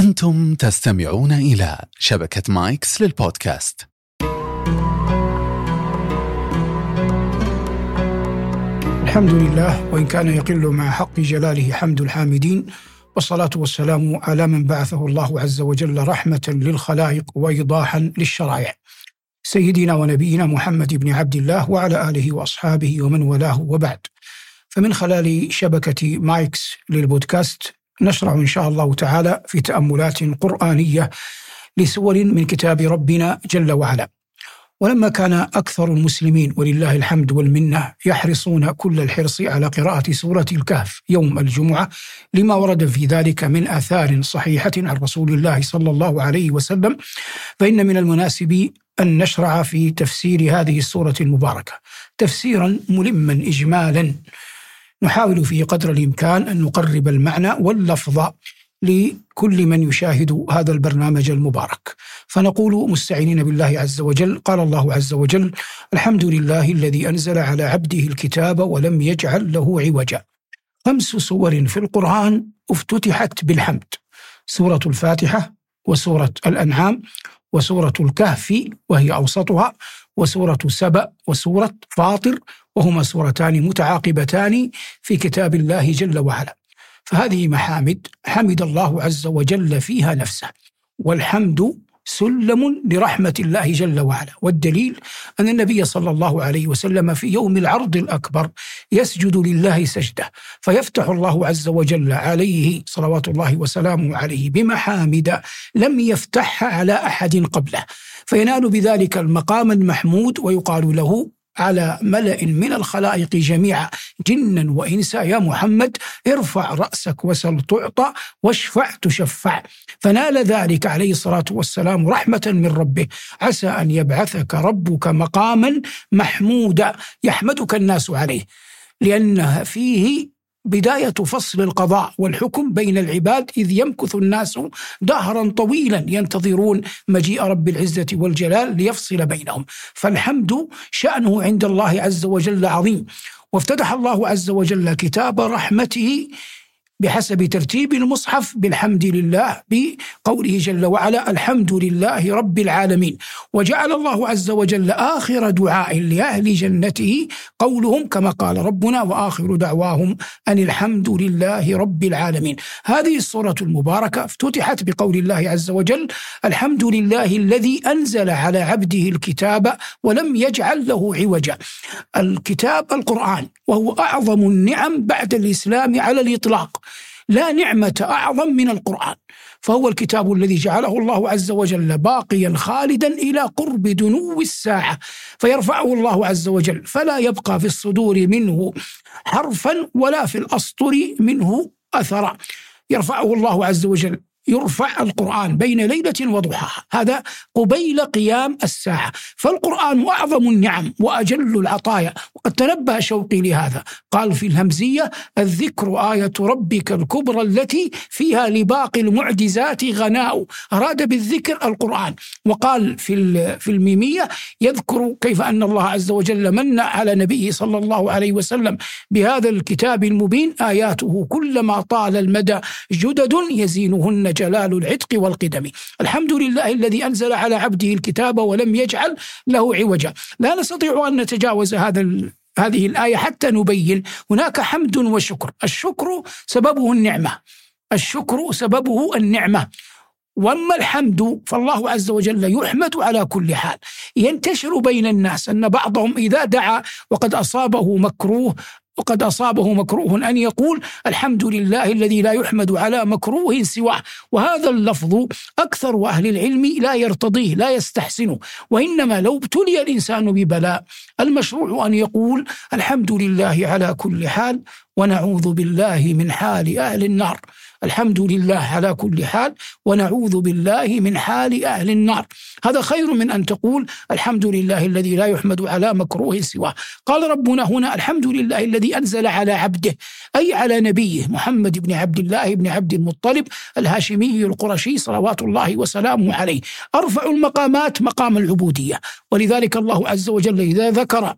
أنتم تستمعون إلى شبكة مايكس للبودكاست. الحمد لله وإن كان يقل مع حق جلاله حمد الحامدين والصلاة والسلام على من بعثه الله عز وجل رحمة للخلائق وإيضاحا للشرائع. سيدنا ونبينا محمد بن عبد الله وعلى آله وأصحابه ومن والاه وبعد. فمن خلال شبكة مايكس للبودكاست نشرع إن شاء الله تعالى في تأملات قرآنية لسور من كتاب ربنا جل وعلا. ولما كان أكثر المسلمين ولله الحمد والمنة يحرصون كل الحرص على قراءة سورة الكهف يوم الجمعة لما ورد في ذلك من آثار صحيحة عن رسول الله صلى الله عليه وسلم فإن من المناسب أن نشرع في تفسير هذه السورة المباركة. تفسيرا ملما إجمالا. نحاول فيه قدر الإمكان أن نقرب المعنى واللفظ لكل من يشاهد هذا البرنامج المبارك. فنقول مستعينين بالله عز وجل. قال الله عز وجل الحمد لله الذي أنزل على عبده الكتاب ولم يجعل له عوجا. خمس سور في القرآن افتتحت بالحمد سورة الفاتحة وسورة الأنعام وسورة الكهف وهي أوسطها وسورة سبأ وسورة فاطر وهما سورتان متعاقبتان في كتاب الله جل وعلا. فهذه محامد حمد الله عز وجل فيها نفسه. والحمد سلم لرحمة الله جل وعلا. والدليل أن النبي صلى الله عليه وسلم في يوم العرض الأكبر يسجد لله سجدة. فيفتح الله عز وجل عليه صلوات الله وسلامه عليه بمحامد لم يفتحها على أحد قبله. فينال بذلك المقام المحمود ويقال له على ملأ من الخلائق جميعا جنا وإنسا يا محمد ارفع رأسك وسل تعطى واشفع تشفع. فنال ذلك عليه الصلاة والسلام رحمة من ربه. عسى أن يبعثك ربك مقاما محمودا يحمدك الناس عليه. لأنها فيه بداية فصل القضاء والحكم بين العباد إذ يمكث الناس دهرا طويلا ينتظرون مجيء رب العزة والجلال ليفصل بينهم. فالحمد شأنه عند الله عز وجل عظيم. وافتتح الله عز وجل كتاب رحمته بحسب ترتيب المصحف بالحمد لله بقوله جل وعلا الحمد لله رب العالمين. وجعل الله عز وجل آخر دعاء لأهل جنته قولهم كما قال ربنا وآخر دعواهم أن الحمد لله رب العالمين. هذه السورة المباركة افتتحت بقول الله عز وجل الحمد لله الذي أنزل على عبده الكتاب ولم يجعل له عوجا. الكتاب القرآن وهو أعظم النعم بعد الإسلام على الإطلاق. لا نعمة أعظم من القرآن. فهو الكتاب الذي جعله الله عز وجل باقيا خالدا إلى قرب دنو الساعة فيرفعه الله عز وجل فلا يبقى في الصدور منه حرفا ولا في الأسطر منه أثرا. يرفعه الله عز وجل. يرفع القرآن بين ليلة وضحاها. هذا قبيل قيام الساعة فالقرآن أعظم النعم وأجل العطايا. وقد تنبه شوقي لهذا. قال في الهمزية الذكر آية ربك الكبرى التي فيها لباقي المعجزات غناء. أراد بالذكر القرآن. وقال في في الميمية يذكر كيف أن الله عز وجل من على نبيه صلى الله عليه وسلم بهذا الكتاب المبين آياته كلما طال المدى جدد يزينهن جلال العتق والقدم. الحمد لله الذي أنزل على عبده الكتاب ولم يجعل له عوجا. لا نستطيع أن نتجاوز هذا هذه الآية حتى نبين هناك حمد وشكر. الشكر سببه النعمة. الشكر سببه النعمة. وأما الحمد فالله عز وجل يحمد على كل حال. ينتشر بين الناس أن بعضهم إذا دعا وقد أصابه مكروه وقد أصابه مكروه أن يقول الحمد لله الذي لا يحمد على مكروه سواه. وهذا اللفظ أكثر أهل العلم لا يرتضيه لا يستحسنه. وإنما لو ابتلي الإنسان ببلاء المشروع أن يقول الحمد لله على كل حال ونعوذ بالله من حال أهل النار. الحمد لله على كل حال ونعوذ بالله من حال أهل النار. هذا خير من أن تقول الحمد لله الذي لا يحمد على مكروه سواه. قال ربنا هنا الحمد لله الذي أنزل على عبده أي على نبيه محمد بن عبد الله بن عبد المطلب الهاشمي القرشي صلوات الله وسلامه عليه. أرفع المقامات مقام العبودية. ولذلك الله عز وجل إذا ذكر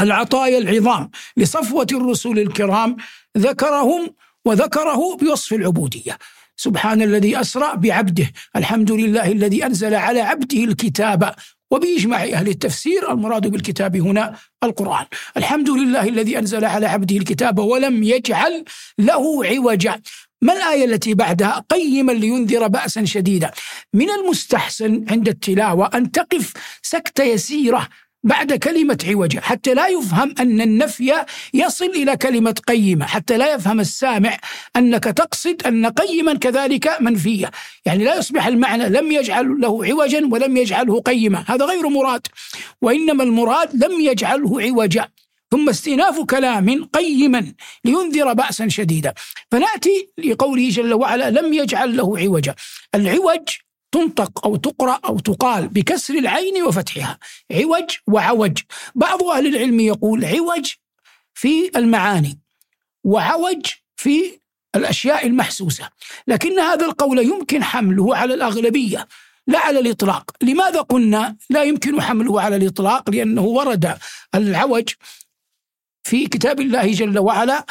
العطايا العظام لصفوة الرسل الكرام ذكرهم وذكره بوصف العبودية. سبحان الذي أسرى بعبده الحمد لله الذي أنزل على عبده الكتاب. وبإجماع أهل التفسير المراد بالكتاب هنا القرآن. الحمد لله الذي أنزل على عبده الكتاب ولم يجعل له عوجا. ما الآية التي بعدها؟ قيما لينذر بأسا شديدا. من المستحسن عند التلاوة أن تقف سكتة يسيرة بعد كلمة عوجة حتى لا يفهم أن النفي يصل إلى كلمة قيمة حتى لا يفهم السامع أنك تقصد أن قيما كذلك منفية. يعني لا يصبح المعنى لم يجعل له عوجا ولم يجعله قيما هذا غير مراد. وإنما المراد لم يجعله عوجا. ثم استئناف كلام قيما لينذر بأسا شديدا. فنأتي لقوله جل وعلا لم يجعل له عوجا. العوج تنطق أو تقرأ أو تقال بكسر العين وفتحها. عوج وعوج. بعض أهل العلم يقول عوج في المعاني وعوج في الأشياء المحسوسة. لكن هذا القول يمكن حمله على الأغلبية لا على الإطلاق. لماذا قلنا لا يمكن حمله على الإطلاق؟ لأنه ورد العوج في كتاب الله جل وعلا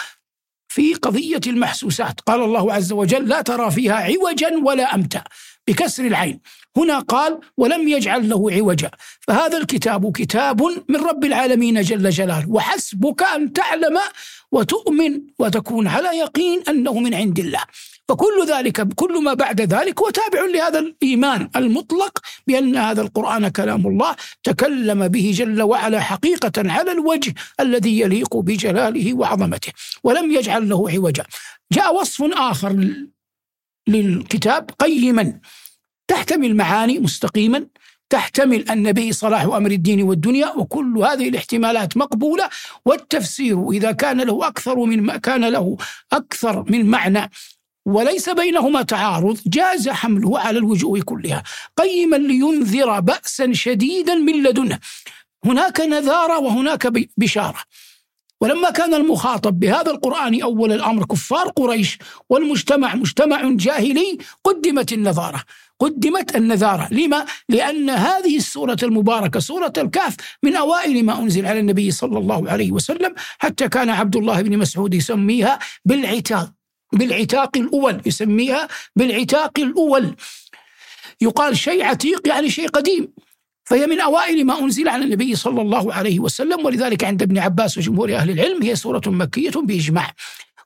في قضية المحسوسات. قال الله عز وجل لا ترى فيها عوجا ولا أمتا. بكسر العين. هنا قال ولم يجعل له عوجا. فهذا الكتاب كتاب من رب العالمين جل جلاله. وحسبك أن تعلم وتؤمن وتكون على يقين أنه من عند الله. فكل ذلك كل ما بعد ذلك هو تابع لهذا الإيمان المطلق بأن هذا القرآن كلام الله تكلم به جل وعلا حقيقة على الوجه الذي يليق بجلاله وعظمته. ولم يجعل له عوجا. جاء وصف آخر للكتاب قيما. تحتمل معاني مستقيما. تحتمل النبي صلاح أمر الدين والدنيا وكل هذه الاحتمالات مقبولة. والتفسير إذا كان له أكثر من كان له أكثر من معنى وليس بينهما تعارض جاز حمله على الوجوه كلها. قيما لينذر بأسا شديدا من لدنه. هناك نذارة وهناك بشارة. ولما كان المخاطب بهذا القرآن أول الأمر كفار قريش والمجتمع مجتمع جاهلي قدمت النظارة. قدمت النذارة لما؟ لأن هذه السورة المباركة سورة الكهف من أوائل ما أنزل على النبي صلى الله عليه وسلم حتى كان عبد الله بن مسعود يسميها بالعتاق بالعتاق الأول يسميها بالعتاق الأول. يقال شيء عتيق يعني شيء قديم. فهي من أوائل ما أنزل على النبي صلى الله عليه وسلم ولذلك عند ابن عباس وجمهور أهل العلم هي سورة مكية بإجماع.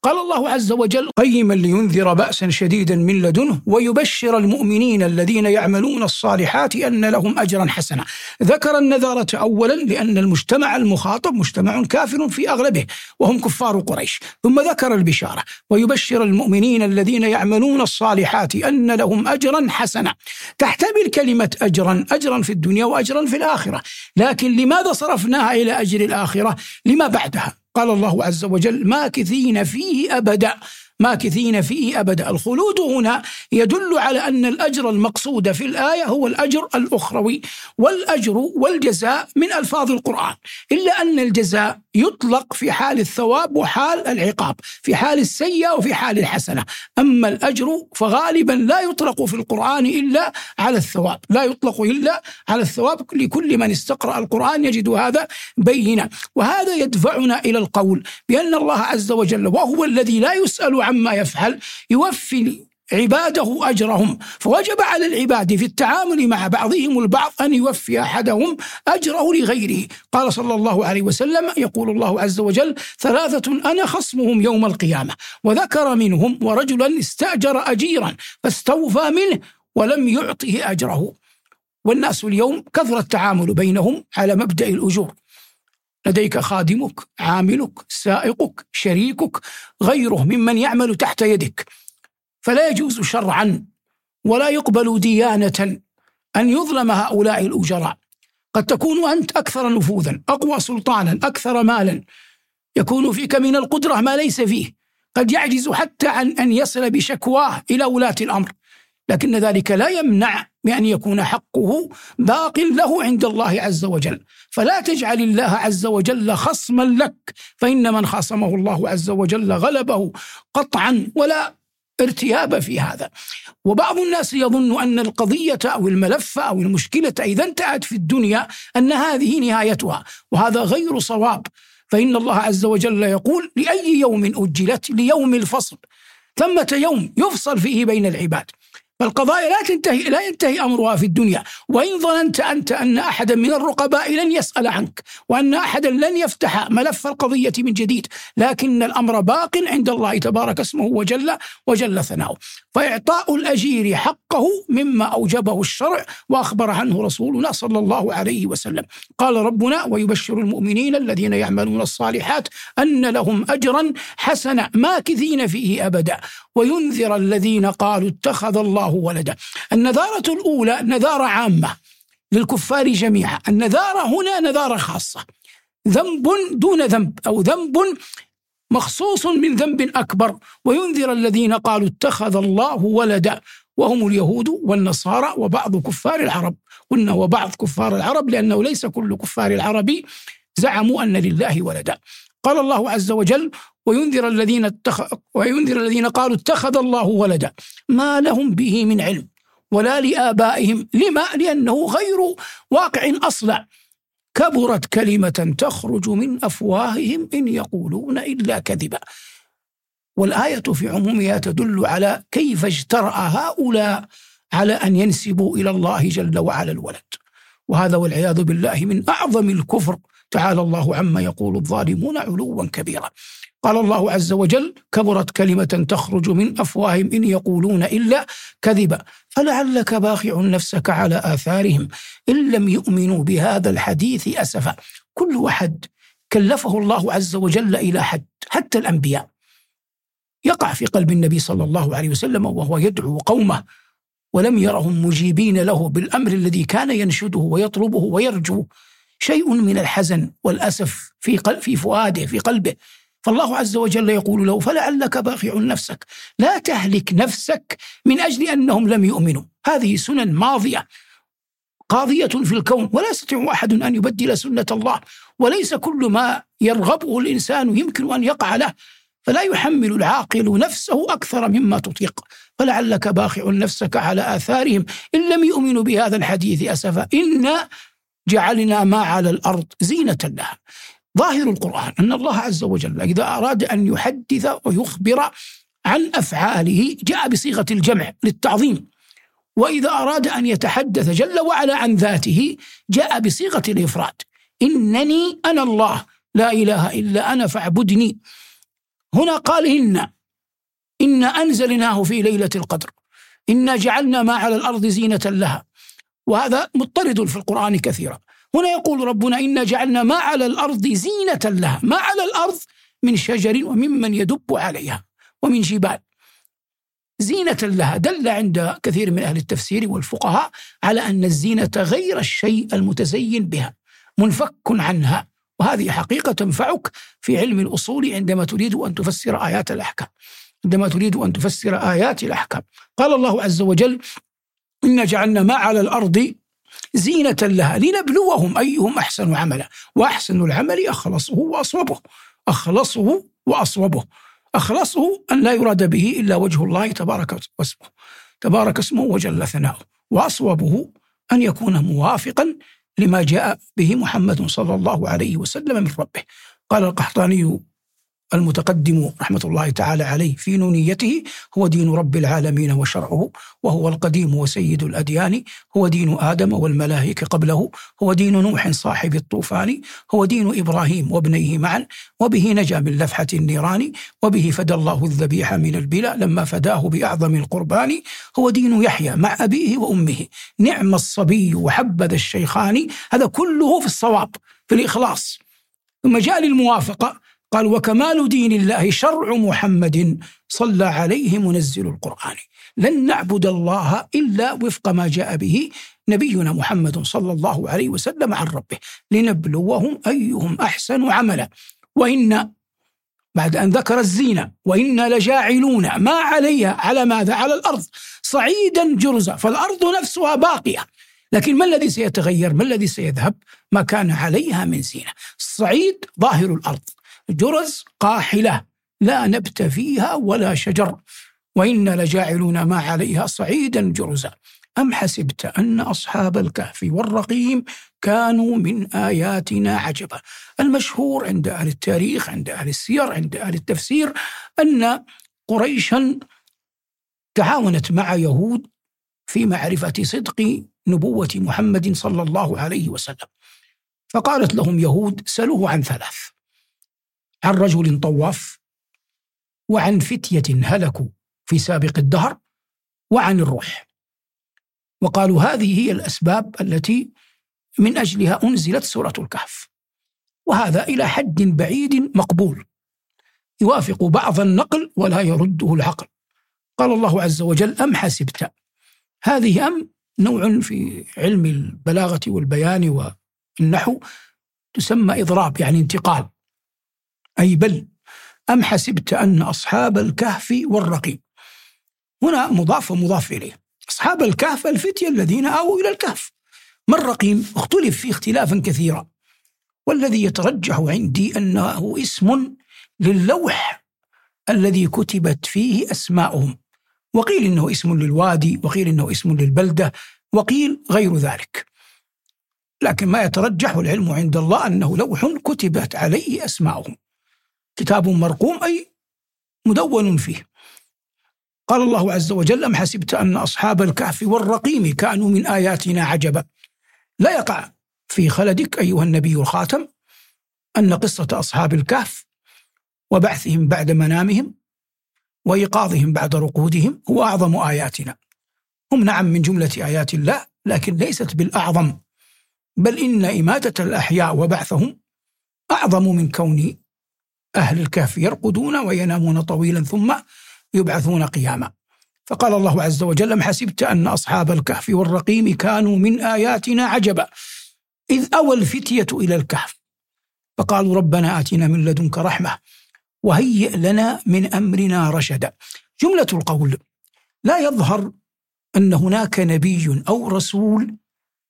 قال الله عز وجل قيما لينذر بأسا شديدا من لدنه ويبشر المؤمنين الذين يعملون الصالحات أن لهم أجرا حسنا. ذكر النذارة أولا لأن المجتمع المخاطب مجتمع كافر في أغلبه وهم كفار قريش. ثم ذكر البشارة ويبشر المؤمنين الذين يعملون الصالحات أن لهم أجرا حسنا. تحتمل كلمة أجرا أجرا في الدنيا وأجرا في الآخرة. لكن لماذا صرفناها إلى أجر الآخرة؟ لما بعدها؟ قال الله عز وجل ماكثين فيه أبدا. ماكثين فيه أبدا. الخلود هنا يدل على أن الأجر المقصود في الآية هو الأجر الأخروي والأجر والجزاء من ألفاظ القرآن إلا أن الجزاء يطلق في حال الثواب وحال العقاب في حال السيئة وفي حال الحسنة. أما الأجر فغالبا لا يطلق في القرآن إلا على الثواب لا يطلق إلا على الثواب لكل من استقرأ القرآن يجد هذا بينا. وهذا يدفعنا إلى القول بأن الله عز وجل وهو الذي لا يسأل عما يفعل يوفي عباده أجرهم. فوجب على العباد في التعامل مع بعضهم البعض أن يوفي أحدهم أجره لغيره. قال صلى الله عليه وسلم يقول الله عز وجل ثلاثة أنا خصمهم يوم القيامة وذكر منهم ورجلا استأجر اجيرا فاستوفى منه ولم يعطه أجره. والناس اليوم كثر التعامل بينهم على مبدأ الأجور. لديك خادمك عاملك سائقك شريكك غيره ممن يعمل تحت يدك. فلا يجوز شرعا ولا يقبل ديانة أن يظلم هؤلاء الأجراء. قد تكون أنت أكثر نفوذا أقوى سلطانا أكثر مالا. يكون فيك من القدرة ما ليس فيه. قد يعجز حتى عن أن يصل بشكواه إلى ولاة الأمر. لكن ذلك لا يمنع بأن يكون حقه باق له عند الله عز وجل. فلا تجعل الله عز وجل خصما لك فإن من خاصمه الله عز وجل غلبه قطعا ولا ارتياب في هذا. وبعض الناس يظن أن القضية أو الملف أو المشكلة إذا انتهت في الدنيا أن هذه نهايتها وهذا غير صواب. فإن الله عز وجل يقول لأي يوم أجلت؟ ليوم الفصل. ثمة يوم يفصل فيه بين العباد. فالقضايا لا تنتهي لا ينتهي أمرها في الدنيا، وإن ظننت أنت أن أحدا من الرقباء لن يسأل عنك، وأن أحدا لن يفتح ملف القضية من جديد، لكن الأمر باق عند الله تبارك اسمه وجل وجل ثناؤه، فإعطاء الأجير حقه مما أوجبه الشرع وأخبر عنه رسولنا صلى الله عليه وسلم، قال ربنا ويبشر المؤمنين الذين يعملون الصالحات أن لهم أجرا حسنا ماكثين فيه أبدا، وينذر الذين قالوا اتخذ الله ولدا. النذارة الأولى نذارة عامة للكفار جميعا. النذارة هنا نذارة خاصة. ذنب دون ذنب أو ذنب مخصوص من ذنب أكبر. وينذر الذين قالوا اتخذ الله ولدا وهم اليهود والنصارى وبعض كفار العرب. قلنا وبعض كفار العرب لأنه ليس كل كفار العرب زعموا أن لله ولدا. قال الله عز وجل وينذر الذين اتخ... وينذر الذين قالوا اتخذ الله ولدا. ما لهم به من علم ولا لآبائهم. لما؟ لأنه غير واقع أصلا. كبرت كلمة تخرج من أفواههم إن يقولون إلا كذبا. والآية في عمومها تدل على كيف اجترأ هؤلاء على أن ينسبوا إلى الله جل وعلا الولد. وهذا والعياذ بالله من أعظم الكفر تعالى الله عما يقول الظالمون علوا كبيرا. قال الله عز وجل كبرت كلمة تخرج من أفواههم إن يقولون إلا كذبا فلعلك باخع نفسك على آثارهم إن لم يؤمنوا بهذا الحديث أسفا. كل واحد كلفه الله عز وجل إلى حد حتى الأنبياء. يقع في قلب النبي صلى الله عليه وسلم وهو يدعو قومه ولم يرهم مجيبين له بالأمر الذي كان ينشده ويطلبه ويرجو شيء من الحزن والأسف في في فؤاده في قلبه. فالله عز وجل يقول له فلعلك باخع نفسك لا تهلك نفسك من أجل أنهم لم يؤمنوا. هذه سنن ماضية قاضية في الكون ولا يستطيع أحد أن يبدل سنة الله وليس كل ما يرغبه الإنسان يمكن أن يقع له فلا يحمل العاقل نفسه أكثر مما تطيق. فلعلك باخع نفسك على آثارهم إن لم يؤمنوا بهذا الحديث أسفا إنا جعلنا ما على الأرض زينة لها. ظاهر القرآن أن الله عز وجل إذا أراد أن يحدث ويخبر عن أفعاله جاء بصيغة الجمع للتعظيم. وإذا أراد أن يتحدث جل وعلا عن ذاته جاء بصيغة الإفراد. إنني أنا الله لا إله إلا أنا فاعبدني. هنا قال إن إن أنزلناه في ليلة القدر. إنا جعلنا ما على الأرض زينة لها. وهذا مضطرد في القرآن كثيرا. هنا يقول ربنا إنا جعلنا ما على الأرض زينة لها ما على الأرض من شجر وممن يدب عليها ومن جبال. زينة لها دل عند كثير من أهل التفسير والفقهاء على أن الزينة غير الشيء المتزين بها منفك عنها. وهذه حقيقة تنفعك في علم الأصول عندما تريد أن تفسر آيات الأحكام. عندما تريد أن تفسر آيات الأحكام. قال الله عز وجل إنا جعلنا ما على الأرض زينة لها لنبلوهم أيهم أحسن عملا. وأحسن العمل أخلصه وأصوبه. أخلصه وأصوبه. أخلصه أن لا يراد به إلا وجه الله تبارك واسمه. تبارك اسمه وجل ثناؤه. وأصوبه أن يكون موافقا لما جاء به محمد صلى الله عليه وسلم من ربه. قال القحطاني المتقدم رحمة الله تعالى عليه في نونيته هو دين رب العالمين وشرعه وهو القديم وسيد الأديان هو دين آدم والملائكة قبله هو دين نوح صاحب الطوفان هو دين إبراهيم وابنيه معا وبه نجا من لفحة النيران وبه فدى الله الذبيح من البلا لما فداه بأعظم القربان هو دين يحيى مع أبيه وأمه. نعم الصبي وحبذا الشيخان هذا كله في الصواب في الإخلاص. ثم جاء للموافقة قال وكمال دين الله شرع محمد صلى عليه منزل القرآن. لن نعبد الله إلا وفق ما جاء به نبينا محمد صلى الله عليه وسلم عن ربه لنبلوهم أيهم أحسن عملا. وإن بعد أن ذكر الزينة وإنا لجاعلون ما عليها على ماذا؟ على الأرض. صعيدا جرزا فالأرض نفسها باقية. لكن ما الذي سيتغير؟ ما الذي سيذهب؟ ما كان عليها من زينة. الصعيد ظاهر الأرض. جرز قاحلة لا نبت فيها ولا شجر وإنا لجاعلون ما عليها صعيدا جرزا. أم حسبت أن أصحاب الكهف والرقيم كانوا من آياتنا عجبا؟ المشهور عند أهل التاريخ عند أهل السير عند أهل التفسير أن قريشا تعاونت مع يهود في معرفة صدق نبوة محمد صلى الله عليه وسلم. فقالت لهم يهود سلوه عن ثلاث. عن رجل طواف وعن فتية هلكوا في سابق الدهر وعن الروح. وقالوا هذه هي الأسباب التي من أجلها أنزلت سورة الكهف. وهذا إلى حد بعيد مقبول. يوافق بعض النقل ولا يرده العقل. قال الله عز وجل أم حسبت؟ هذه أم نوع في علم البلاغة والبيان والنحو تسمى إضراب يعني انتقال. أي بل أم حسبت أن أصحاب الكهف والرقيم؟ هنا مضاف ومضاف إليه. أصحاب الكهف الفتية الذين آووا إلى الكهف. ما الرقيم؟ اختلف فيه اختلافا كثيرا. والذي يترجح عندي أنه اسم للوح الذي كتبت فيه أسماؤهم. وقيل إنه اسم للوادي وقيل إنه اسم للبلدة وقيل غير ذلك. لكن ما يترجح العلم عند الله أنه لوح كتبت عليه أسماؤهم. كتاب مرقوم أي مدون فيه. قال الله عز وجل أم حسبت أن أصحاب الكهف والرقيم كانوا من آياتنا عجبا؟ لا يقع في خلدك أيها النبي الخاتم أن قصة أصحاب الكهف وبعثهم بعد منامهم وإيقاظهم بعد رقودهم هو أعظم آياتنا. هم نعم من جملة آيات الله لكن ليست بالأعظم بل إن إماتة الأحياء وبعثهم أعظم من كون أهل الكهف يرقدون وينامون طويلا ثم يبعثون قياما. فقال الله عز وجل أم حسبت أن أصحاب الكهف والرقيم كانوا من آياتنا عجبا؟ إذ أوى الفتية إلى الكهف. فقالوا ربنا آتنا من لدنك رحمة وهيئ لنا من أمرنا رشدا. جملة القول لا يظهر أن هناك نبي أو رسول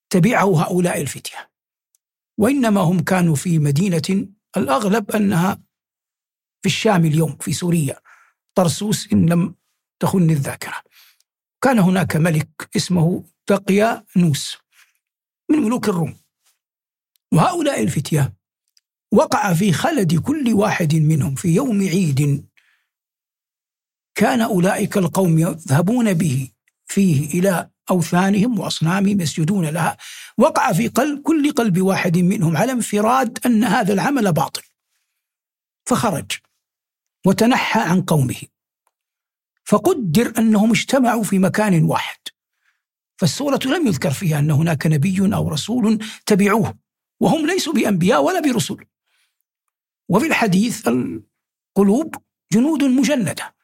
تبعه هؤلاء الفتية وإنما هم كانوا في مدينة الأغلب أنها في الشام اليوم في سوريا. طرسوس إن لم تخن الذاكرة. كان هناك ملك اسمه نوس من ملوك الروم. وهؤلاء الفتية وقع في خلد كل واحد منهم في يوم عيد. كان أولئك القوم يذهبون به فيه إلى أوثانهم وأصنامهم يسجدون لها. وقع في قلب كل قلب واحد منهم على انفراد أن هذا العمل باطل. فخرج. وتنحى عن قومه. فقدر أنهم اجتمعوا في مكان واحد. فالسورة لم يذكر فيها أن هناك نبي أو رسول تبعوه وهم ليسوا بأنبياء ولا برسل. وفي الحديث القلوب جنود مجندة.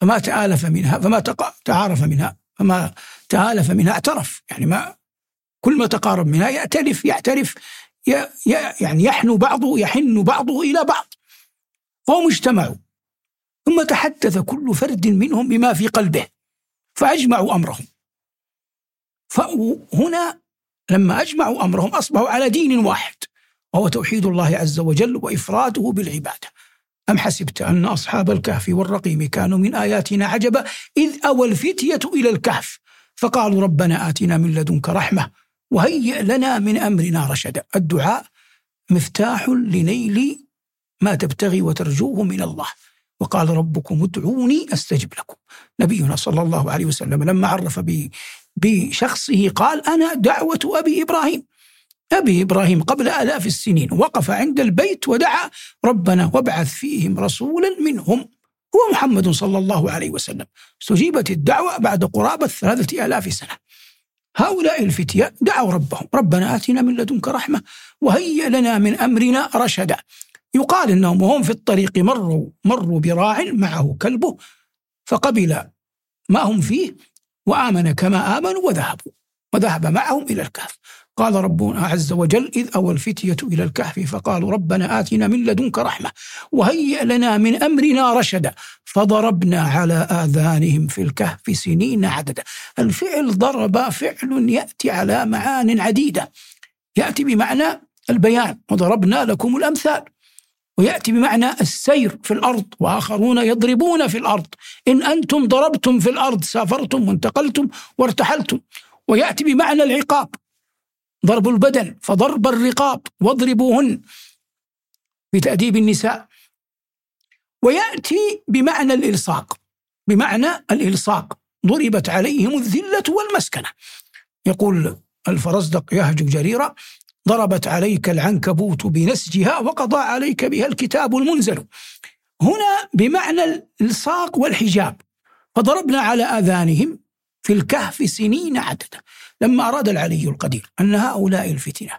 فما تآلف منها فما تعارف منها فما تآلف منها اعترف. يعني ما كل ما تقارب منها يأتلف يعترف يعني يحن بعضه يحن بعضه إلى بعض. فهم اجتمعوا. ثم تحدث كل فرد منهم بما في قلبه فأجمعوا أمرهم. فهنا لما أجمعوا أمرهم أصبحوا على دين واحد وهو توحيد الله عز وجل وإفراده بالعبادة. أم حسبت أن أصحاب الكهف والرقيم كانوا من آياتنا عجبا؟ إذ أوى الفتية إلى الكهف فقالوا ربنا آتنا من لدنك رحمة وهيئ لنا من أمرنا رشدا. الدعاء مفتاح لنيل ما تبتغي وترجوه من الله. وقال ربكم ادعوني أستجب لكم. نبينا صلى الله عليه وسلم لما عرف بشخصه قال أنا دعوة أبي إبراهيم. أبي إبراهيم قبل آلاف السنين وقف عند البيت ودعا ربنا وابعث فيهم رسولا منهم. هو محمد صلى الله عليه وسلم. استجيبت الدعوة بعد قرابة ثلاثة آلاف سنة. هؤلاء الفتية دعوا ربهم. ربنا آتنا من لدنك رحمة وهيئ لنا من أمرنا رشدا. يقال إنهم وهم في الطريق مروا مروا براع معه كلبه فقبل ما هم فيه وآمن كما آمنوا وذهبوا وذهب معهم إلى الكهف. قال ربنا عز وجل إذ أوى الفتية إلى الكهف فقالوا ربنا آتنا من لدنك رحمة وهيئ لنا من أمرنا رشدا. فضربنا على آذانهم في الكهف سنين عددا. الفعل ضرب فعل يأتي على معان عديدة. يأتي بمعنى البيان وضربنا لكم الأمثال. ويأتي بمعنى السير في الأرض وآخرون يضربون في الأرض. إن أنتم ضربتم في الأرض سافرتم وانتقلتم وارتحلتم. ويأتي بمعنى العقاب ضرب البدن فضرب الرقاب واضربوهن بتأديب النساء. ويأتي بمعنى الإلصاق بمعنى الإلصاق. ضربت عليهم الذلة والمسكنة. يقول الفرزدق يهج جريرة ضربت عليك العنكبوت بنسجها وقضى عليك بها الكتاب المنزل. هنا بمعنى الإلصاق والحجاب. فضربنا على آذانهم في الكهف سنين عددا. لما أراد العلي القدير أن هؤلاء الفتنة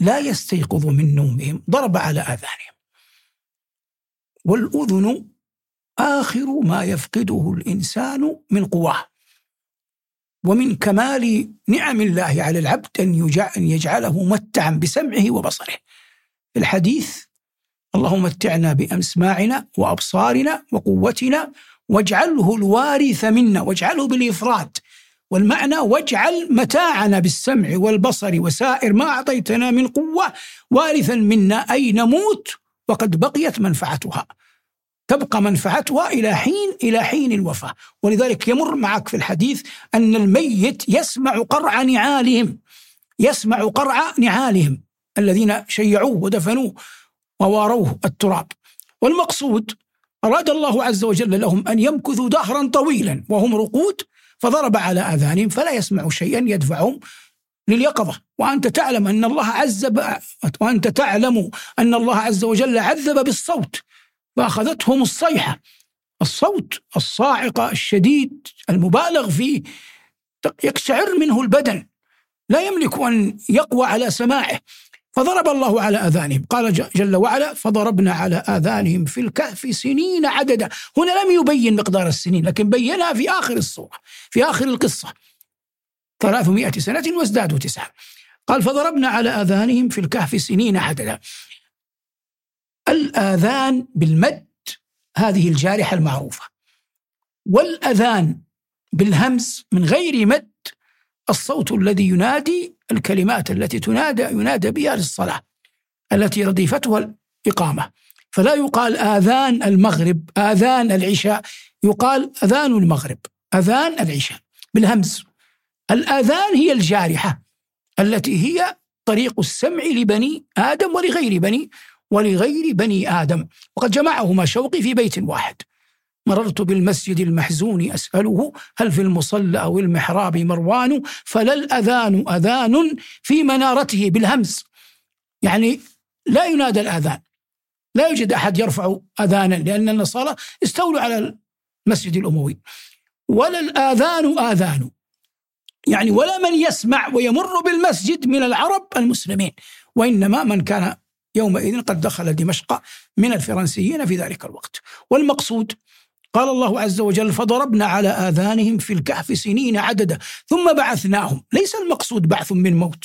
لا يستيقظوا من نومهم ضرب على آذانهم. والأذن آخر ما يفقده الإنسان من قواه. ومن كمال نعم الله على العبد أن يجعله متعا بسمعه وبصره. الحديث اللهم متعنا بأسماعنا وأبصارنا وقوتنا واجعله الوارث منا واجعله بالإفراد والمعنى واجعل متاعنا بالسمع والبصر وسائر ما أعطيتنا من قوة وارثا منا أي نموت وقد بقيت منفعتها. تبقى منفعتها إلى حين إلى حين الوفاة. ولذلك يمر معك في الحديث أن الميت يسمع قرع نعالهم يسمع قرع نعالهم الذين شيعوه ودفنوه وواروه التراب. والمقصود أراد الله عز وجل لهم أن يمكثوا دهرا طويلا وهم رقود فضرب على آذانهم فلا يسمعوا شيئا يدفعهم لليقظة. وأنت تعلم أن الله عذب وأنت تعلم أن الله عز وجل عذب بالصوت فأخذتهم الصيحة الصوت الصاعقة الشديد المبالغ فيه يقشعر منه البدن لا يملك أن يقوى على سماعه. فضرب الله على آذانهم. قال جل وعلا فضربنا على آذانهم في الكهف سنين عددا. هنا لم يبين مقدار السنين لكن بينها في آخر الصورة في آخر القصة. ثلاثمائة سنة وازدادوا تسعة. قال فضربنا على آذانهم في الكهف سنين عددا. الآذان بالمد هذه الجارحة المعروفة. والأذان بالهمز من غير مد الصوت الذي ينادي الكلمات التي تنادى ينادى بها للصلاة التي رديفتها الإقامة. فلا يقال آذان المغرب آذان العشاء يقال أذان المغرب أذان العشاء بالهمز الآذان هي الجارحة التي هي طريق السمع لبني آدم ولغير بني ولغير بني آدم وقد جمعهما شوقي في بيت واحد. مررت بالمسجد المحزون أسأله هل في المصلى أو المحراب مروان فلا الأذان أذان في منارته بالهمس. يعني لا ينادى الأذان. لا يوجد أحد يرفع أذانا لأن النصارى استولوا على المسجد الأموي. ولا الآذان آذان. يعني ولا من يسمع ويمر بالمسجد من العرب المسلمين وإنما من كان يومئذ قد دخل دمشق من الفرنسيين في ذلك الوقت. والمقصود قال الله عز وجل فضربنا على آذانهم في الكهف سنين عددا ثم بعثناهم. ليس المقصود بعث من موت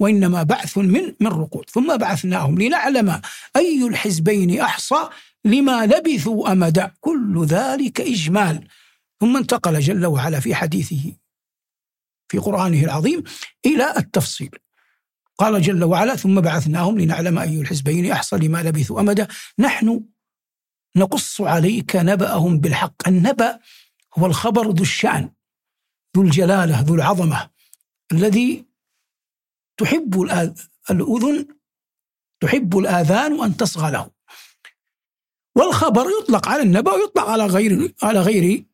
وإنما بعث من من رقود. ثم بعثناهم لنعلم أي الحزبين أحصى لما لبثوا أمدا كل ذلك إجمال. ثم انتقل جل وعلا في حديثه في قرآنه العظيم إلى التفصيل. قال جل وعلا ثم بعثناهم لنعلم أي الحزبين أحصى لما لبثوا أمدا. نحن نقص عليك نبأهم بالحق. النبأ هو الخبر ذو الشأن ذو الجلالة ذو العظمة. الذي تحب الأذن تحب الآذان أن تصغى له. والخبر يطلق على النبأ ويطلق على غير على غير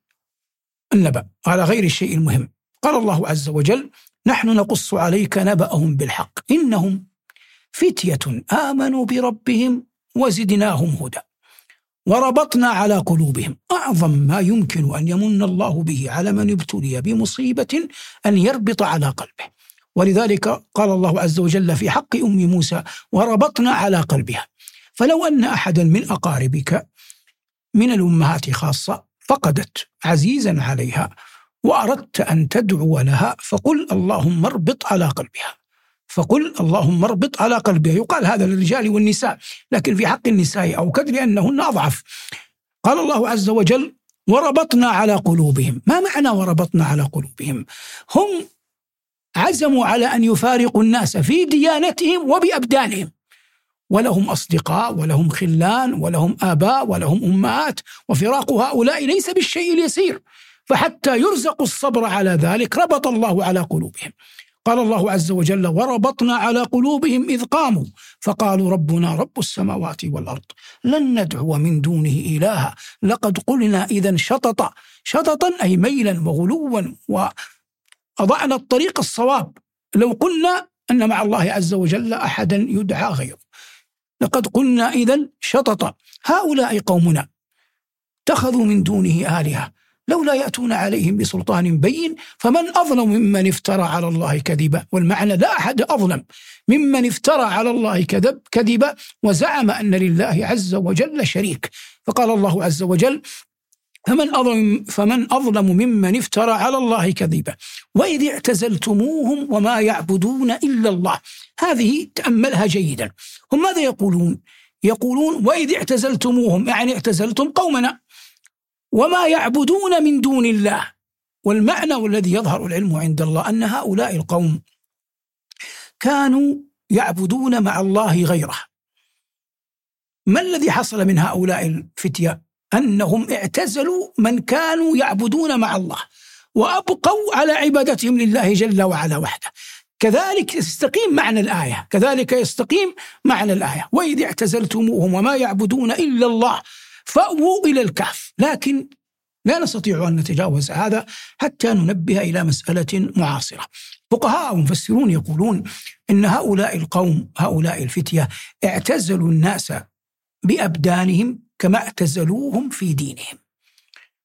النبأ على غير الشيء المهم. قال الله عز وجل نحن نقص عليك نبأهم بالحق. إنهم فتية آمنوا بربهم وزدناهم هدى. وربطنا على قلوبهم. أعظم ما يمكن أن يمن الله به على من ابتلي بمصيبة أن يربط على قلبه. ولذلك قال الله عز وجل في حق أم موسى وربطنا على قلبها. فلو أن أحدا من أقاربك من الأمهات خاصة فقدت عزيزا عليها وأردت أن تدعو لها فقل اللهم اربط على قلبها. فقل اللهم اربط على قلبها. يقال هذا للرجال والنساء لكن في حق النساء أو كد لأنهن أضعف. قال الله عز وجل وربطنا على قلوبهم. ما معنى وربطنا على قلوبهم؟ هم عزموا على أن يفارقوا الناس في ديانتهم وبأبدانهم. ولهم أصدقاء ولهم خلان ولهم آباء ولهم أمهات وفراق هؤلاء ليس بالشيء اليسير. فحتى يرزقوا الصبر على ذلك ربط الله على قلوبهم. قال الله عز وجل وربطنا على قلوبهم إذ قاموا فقالوا ربنا رب السماوات والأرض لن ندعو من دونه إلها لقد قلنا إذا شططا شططا أي ميلا وغلوا وأضعنا الطريق الصواب. لو قلنا أن مع الله عز وجل أحدا يدعى غيره. لقد قلنا إذا شططا هؤلاء قومنا اتخذوا من دونه آلهة. لولا يأتون عليهم بسلطان بين فمن أظلم ممن افترى على الله كذبا. والمعنى لا أحد أظلم ممن افترى على الله كذب كذبا وزعم أن لله عز وجل شريك. فقال الله عز وجل فمن أظلم فمن أظلم ممن افترى على الله كذبا وإذ اعتزلتموهم وما يعبدون إلا الله. هذه تأملها جيدا. هم ماذا يقولون؟ يقولون وإذ اعتزلتموهم. يعني اعتزلتم قومنا. وما يعبدون من دون الله. والمعنى والذي يظهر العلم عند الله أن هؤلاء القوم كانوا يعبدون مع الله غيره. ما الذي حصل من هؤلاء الفتية؟ أنهم اعتزلوا من كانوا يعبدون مع الله وأبقوا على عبادتهم لله جل وعلا وحده. كذلك يستقيم معنى الآية. كذلك يستقيم معنى الآية. وإذ اعتزلتموهم وما يعبدون إلا الله فأووا إلى الكهف. لكن لا نستطيع أن نتجاوز هذا حتى ننبه إلى مسألة معاصرة. فقهاء ومفسرون يقولون إن هؤلاء القوم هؤلاء الفتية اعتزلوا الناس بأبدانهم كما اعتزلوهم في دينهم.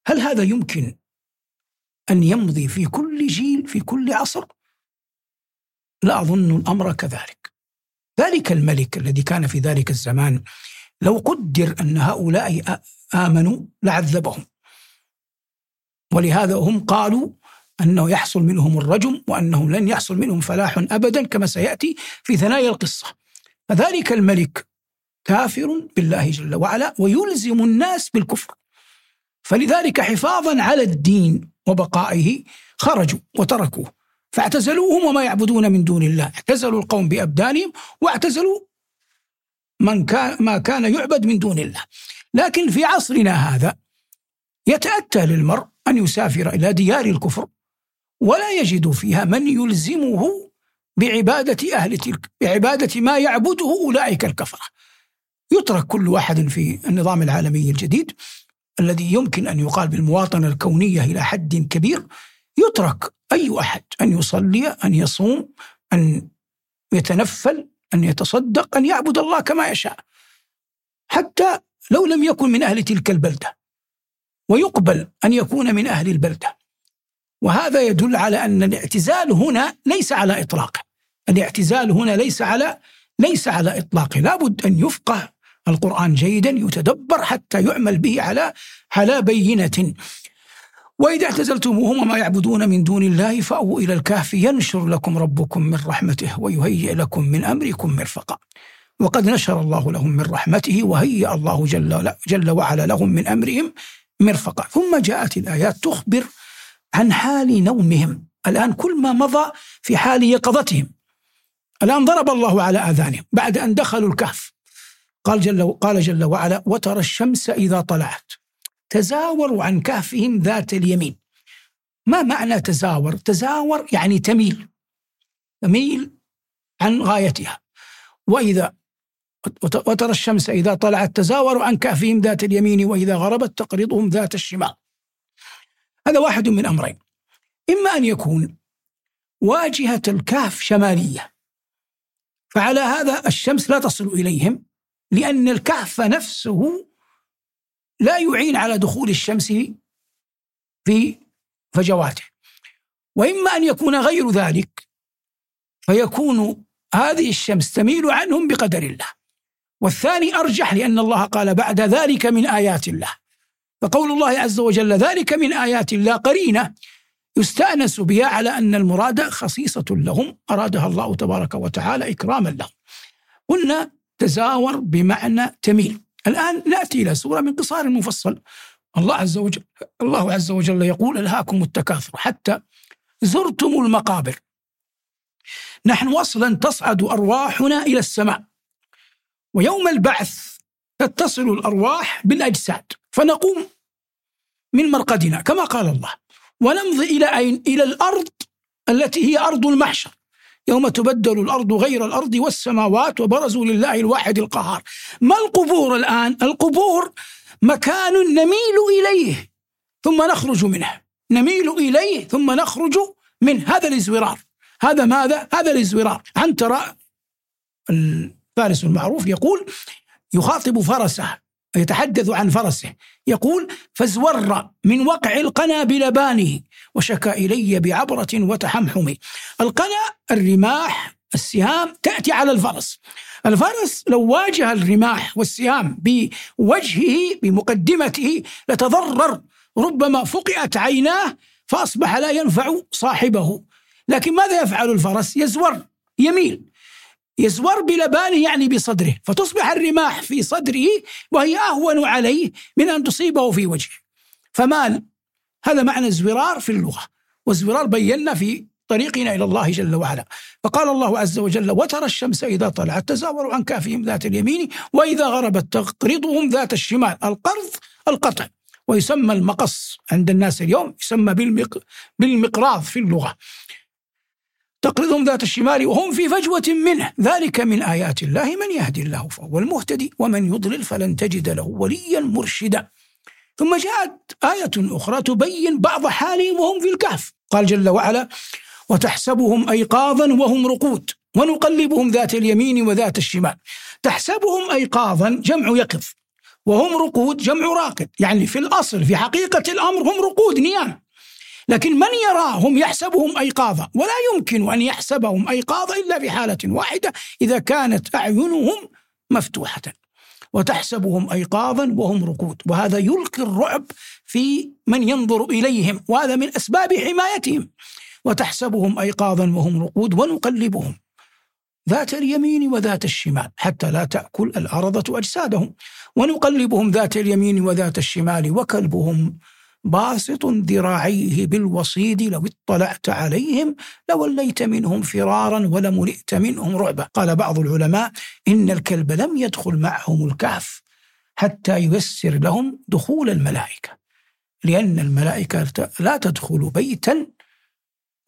هل هذا يمكن أن يمضي في كل جيل في كل عصر؟ لا أظن الأمر كذلك. ذلك الملك الذي كان في ذلك الزمان لو قدر أن هؤلاء آمنوا لعذبهم. ولهذا هم قالوا أنه يحصل منهم الرجم وأنه لن يحصل منهم فلاح أبدا كما سيأتي في ثنايا القصة. فذلك الملك كافر بالله جل وعلا ويلزم الناس بالكفر. فلذلك حفاظا على الدين وبقائه خرجوا وتركوه. فاعتزلوهم وما يعبدون من دون الله. اعتزلوا القوم بأبدانهم واعتزلوا من كان ما كان يعبد من دون الله. لكن في عصرنا هذا يتأتى للمرء أن يسافر إلى ديار الكفر ولا يجد فيها من يلزمه بعبادة أهل تلك بعبادة ما يعبده أولئك الكفرة. يترك كل واحد في النظام العالمي الجديد الذي يمكن أن يقال بالمواطنة الكونية إلى حد كبير. يترك أي أحد أن يصلي أن يصوم أن يتنفل أن يتصدق أن يعبد الله كما يشاء. حتى لو لم يكن من أهل تلك البلدة. ويقبل أن يكون من أهل البلدة. وهذا يدل على أن الاعتزال هنا ليس على إطلاقه الاعتزال هنا ليس على ليس على إطلاقه لابد أن يفقه القرآن جيدا يتدبر حتى يعمل به على على بينة. وإذا اعتزلتموهم وما يعبدون من دون الله فأووا إلى الكهف ينشر لكم ربكم من رحمته ويهيئ لكم من أمركم مرفقا. وقد نشر الله لهم من رحمته وهيأ الله جل, جل وعلا لهم من أمرهم مرفقا. ثم جاءت الآيات تخبر عن حال نومهم. الآن كل ما مضى في حال يقظتهم. الآن ضرب الله على آذانهم بعد أن دخلوا الكهف. قال جل, قال جل وعلا وترى الشمس إذا طلعت. تزاوروا عن كهفهم ذات اليمين. ما معنى تزاور؟ تزاور يعني تميل تميل عن غايتها. وإذا وترى الشمس إذا طلعت تزاوروا عن كهفهم ذات اليمين وإذا غربت تقرضهم ذات الشمال. هذا واحد من أمرين. إما أن يكون واجهة الكهف شمالية فعلى هذا الشمس لا تصل إليهم لأن الكهف نفسه لا يعين على دخول الشمس في فجواته. وإما أن يكون غير ذلك فيكون هذه الشمس تميل عنهم بقدر الله. والثاني أرجح لأن الله قال بعد ذلك من آيات الله. فقول الله عز وجل ذلك من آيات الله قرينة يستأنس بها على أن المراد خصيصة لهم أرادها الله تبارك وتعالى إكراما لهم. قلنا تزاور بمعنى تميل. الآن نأتي إلى سورة من قصار المفصل. الله عز وجل الله عز وجل يقول ألهاكم التكاثر حتى زرتم المقابر. نحن أصلا تصعد أرواحنا إلى السماء ويوم البعث تتصل الأرواح بالأجساد فنقوم من مرقدنا. كما قال الله ونمضي إلى أين؟ إلى الأرض التي هي أرض المحشر. يوم تبدل الأرض غير الأرض والسماوات وبرزوا لله الواحد القهار. ما القبور الآن؟ القبور مكان نميل إليه ثم نخرج منه. نميل إليه ثم نخرج منه هذا الازورار. هذا ماذا؟ هذا الازورار. عنترة الفارس المعروف يقول يخاطب فرسه. يتحدث عن فرسه. يقول فازور من وقع القنا بلبانه وشكى إلي بعبرة وتحمحم. القنا الرماح السهام تأتي على الفرس. الفرس لو واجه الرماح والسهام بوجهه بمقدمته لتضرر. ربما فقئت عيناه فأصبح لا ينفع صاحبه. لكن ماذا يفعل الفرس؟ يزور يميل. يزور بلبانه يعني بصدره فتصبح الرماح في صدره وهي أهون عليه من أن تصيبه في وجهه. فمال هذا معنى الزرار في اللغة والزرار بينا في طريقنا إلى الله جل وعلا. فقال الله عز وجل وترى الشمس إذا طلعت تزاور عن كافهم ذات اليمين وإذا غربت تقرضهم ذات الشمال. القرض القطع ويسمى المقص عند الناس اليوم يسمى بالمق... بالمقراض في اللغة. تقرضهم ذات الشمال وهم في فجوة منه. ذلك من آيات الله من يهدي الله فهو المهتدي ومن يضلل فلن تجد له وليا مرشدا. ثم جاءت آية أخرى تبين بعض حالهم وهم في الكهف. قال جل وعلا وتحسبهم أيقاظا وهم رقود ونقلبهم ذات اليمين وذات الشمال. تحسبهم أيقاظا جمع يقظ وهم رقود جمع راقد. يعني في الأصل في حقيقة الأمر هم رقود نيام لكن من يراهم يحسبهم أيقاظا ولا يمكن أن يحسبهم أيقاظا إلا في حالة واحدة إذا كانت أعينهم مفتوحة. وتحسبهم أيقاظا وهم رقود وهذا يلقي الرعب في من ينظر إليهم وهذا من أسباب حمايتهم. وتحسبهم أيقاظا وهم رقود ونقلبهم ذات اليمين وذات الشمال حتى لا تأكل الأرضة أجسادهم. ونقلبهم ذات اليمين وذات الشمال وكلبهم باسط ذراعيه بالوصيد لو اطلعت عليهم لوليت منهم فرارا ولملئت منهم رعبا. قال بعض العلماء إن الكلب لم يدخل معهم الكهف حتى ييسر لهم دخول الملائكة لأن الملائكة لا تدخل بيتا